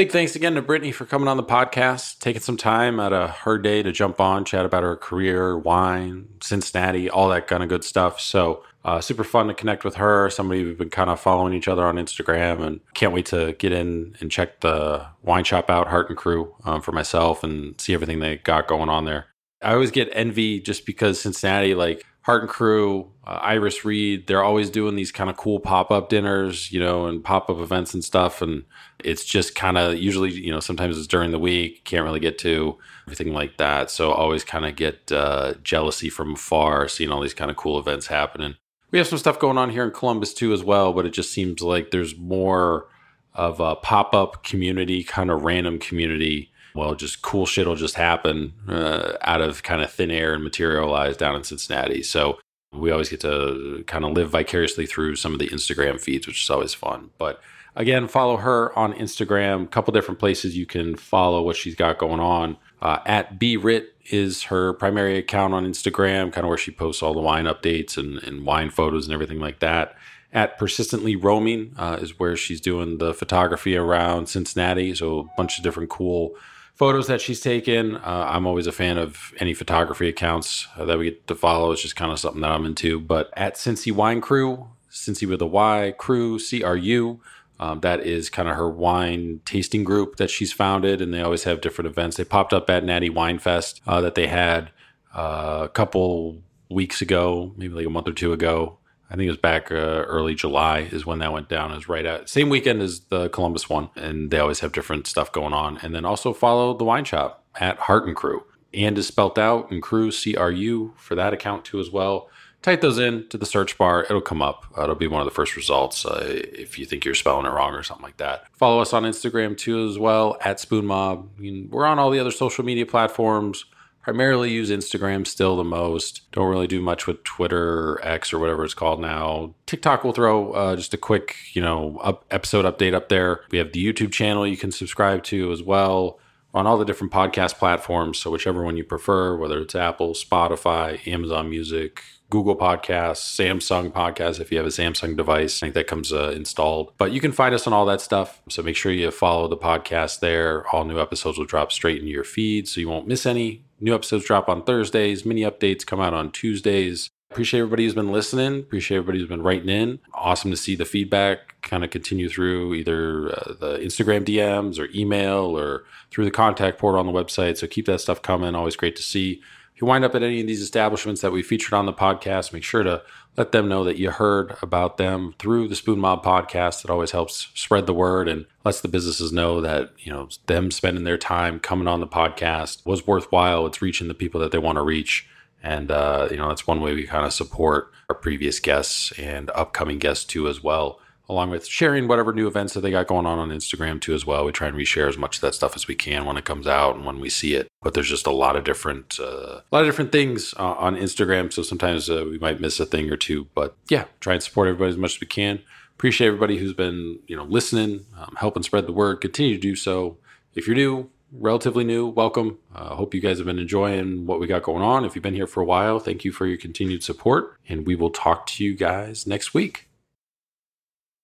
Big thanks again to Brittany for coming on the podcast, taking some time out of her day to jump on, chat about her career, wine, Cincinnati, all that kind of good stuff. So, uh, super fun to connect with her. Somebody we've been kind of following each other on Instagram, and can't wait to get in and check the wine shop out, Hart and Cru, um, for myself and see everything they got going on there. I always get envy just because Cincinnati, like Hart and Cru, uh, Iris Reed, they're always doing these kind of cool pop up dinners, you know, and pop up events and stuff. And it's just kind of usually, you know, sometimes it's during the week, can't really get to everything like that. So always kind of get uh, jealousy from afar, seeing all these kind of cool events happening. We have some stuff going on here in Columbus too, as well, but it just seems like there's more of a pop up community, kind of random community well, just cool shit will just happen uh, out of kind of thin air and materialize down in Cincinnati. So we always get to kind of live vicariously through some of the Instagram feeds, which is always fun. But again, follow her on Instagram. A couple different places you can follow what she's got going on. Uh, at BRit is her primary account on Instagram, kind of where she posts all the wine updates and, and wine photos and everything like that. At Persistently Roaming uh, is where she's doing the photography around Cincinnati. So a bunch of different cool photos that she's taken. Uh, I'm always a fan of any photography accounts uh, that we get to follow. It's just kind of something that I'm into. But at Cincy Wine Cru, Cincy with a Y, Cru, C R U, um, that is kind of her wine tasting group that she's founded, and they always have different events. They popped up at Natty Wine Fest uh, that they had uh, a couple weeks ago, maybe like a month or two ago. I think it was back uh, early July is when that went down. Was right at same weekend as the Columbus one, and they always have different stuff going on. And then also follow the wine shop at Hart and Cru, and is spelt out and Cru C R U for that account too as well. Type those in to the search bar; it'll come up. Uh, it'll be one of the first results uh, if you think you're spelling it wrong or something like that. Follow us on Instagram too as well at Spoon Mob. we're on all the other social media platforms primarily use Instagram still the most. Don't really do much with Twitter or X or whatever it's called now. TikTok will throw uh, just a quick, you know, up, episode update up there. We have the YouTube channel you can subscribe to as well. on all the different podcast platforms. So, whichever one you prefer, whether it's Apple, Spotify, Amazon Music, Google Podcasts, Samsung Podcasts, if you have a Samsung device, I think that comes uh, installed. But you can find us on all that stuff. So, make sure you follow the podcast there. All new episodes will drop straight into your feed so you won't miss any. New episodes drop on Thursdays, mini updates come out on Tuesdays. Appreciate everybody who's been listening. Appreciate everybody who's been writing in. Awesome to see the feedback kind of continue through either uh, the Instagram DMs or email or through the contact portal on the website. So keep that stuff coming. Always great to see. You wind up at any of these establishments that we featured on the podcast, make sure to let them know that you heard about them through the Spoon Mob podcast. It always helps spread the word and lets the businesses know that, you know, them spending their time coming on the podcast was worthwhile. It's reaching the people that they want to reach. And, uh, you know, that's one way we kind of support our previous guests and upcoming guests too, as well, along with sharing whatever new events that they got going on on Instagram too, as well. We try and reshare as much of that stuff as we can when it comes out and when we see it. But there's just a lot of different, uh, a lot of different things uh, on Instagram. So sometimes uh, we might miss a thing or two. But yeah, try and support everybody as much as we can. Appreciate everybody who's been, you know, listening, um, helping spread the word. Continue to do so. If you're new, relatively new, welcome. I uh, hope you guys have been enjoying what we got going on. If you've been here for a while, thank you for your continued support. And we will talk to you guys next week.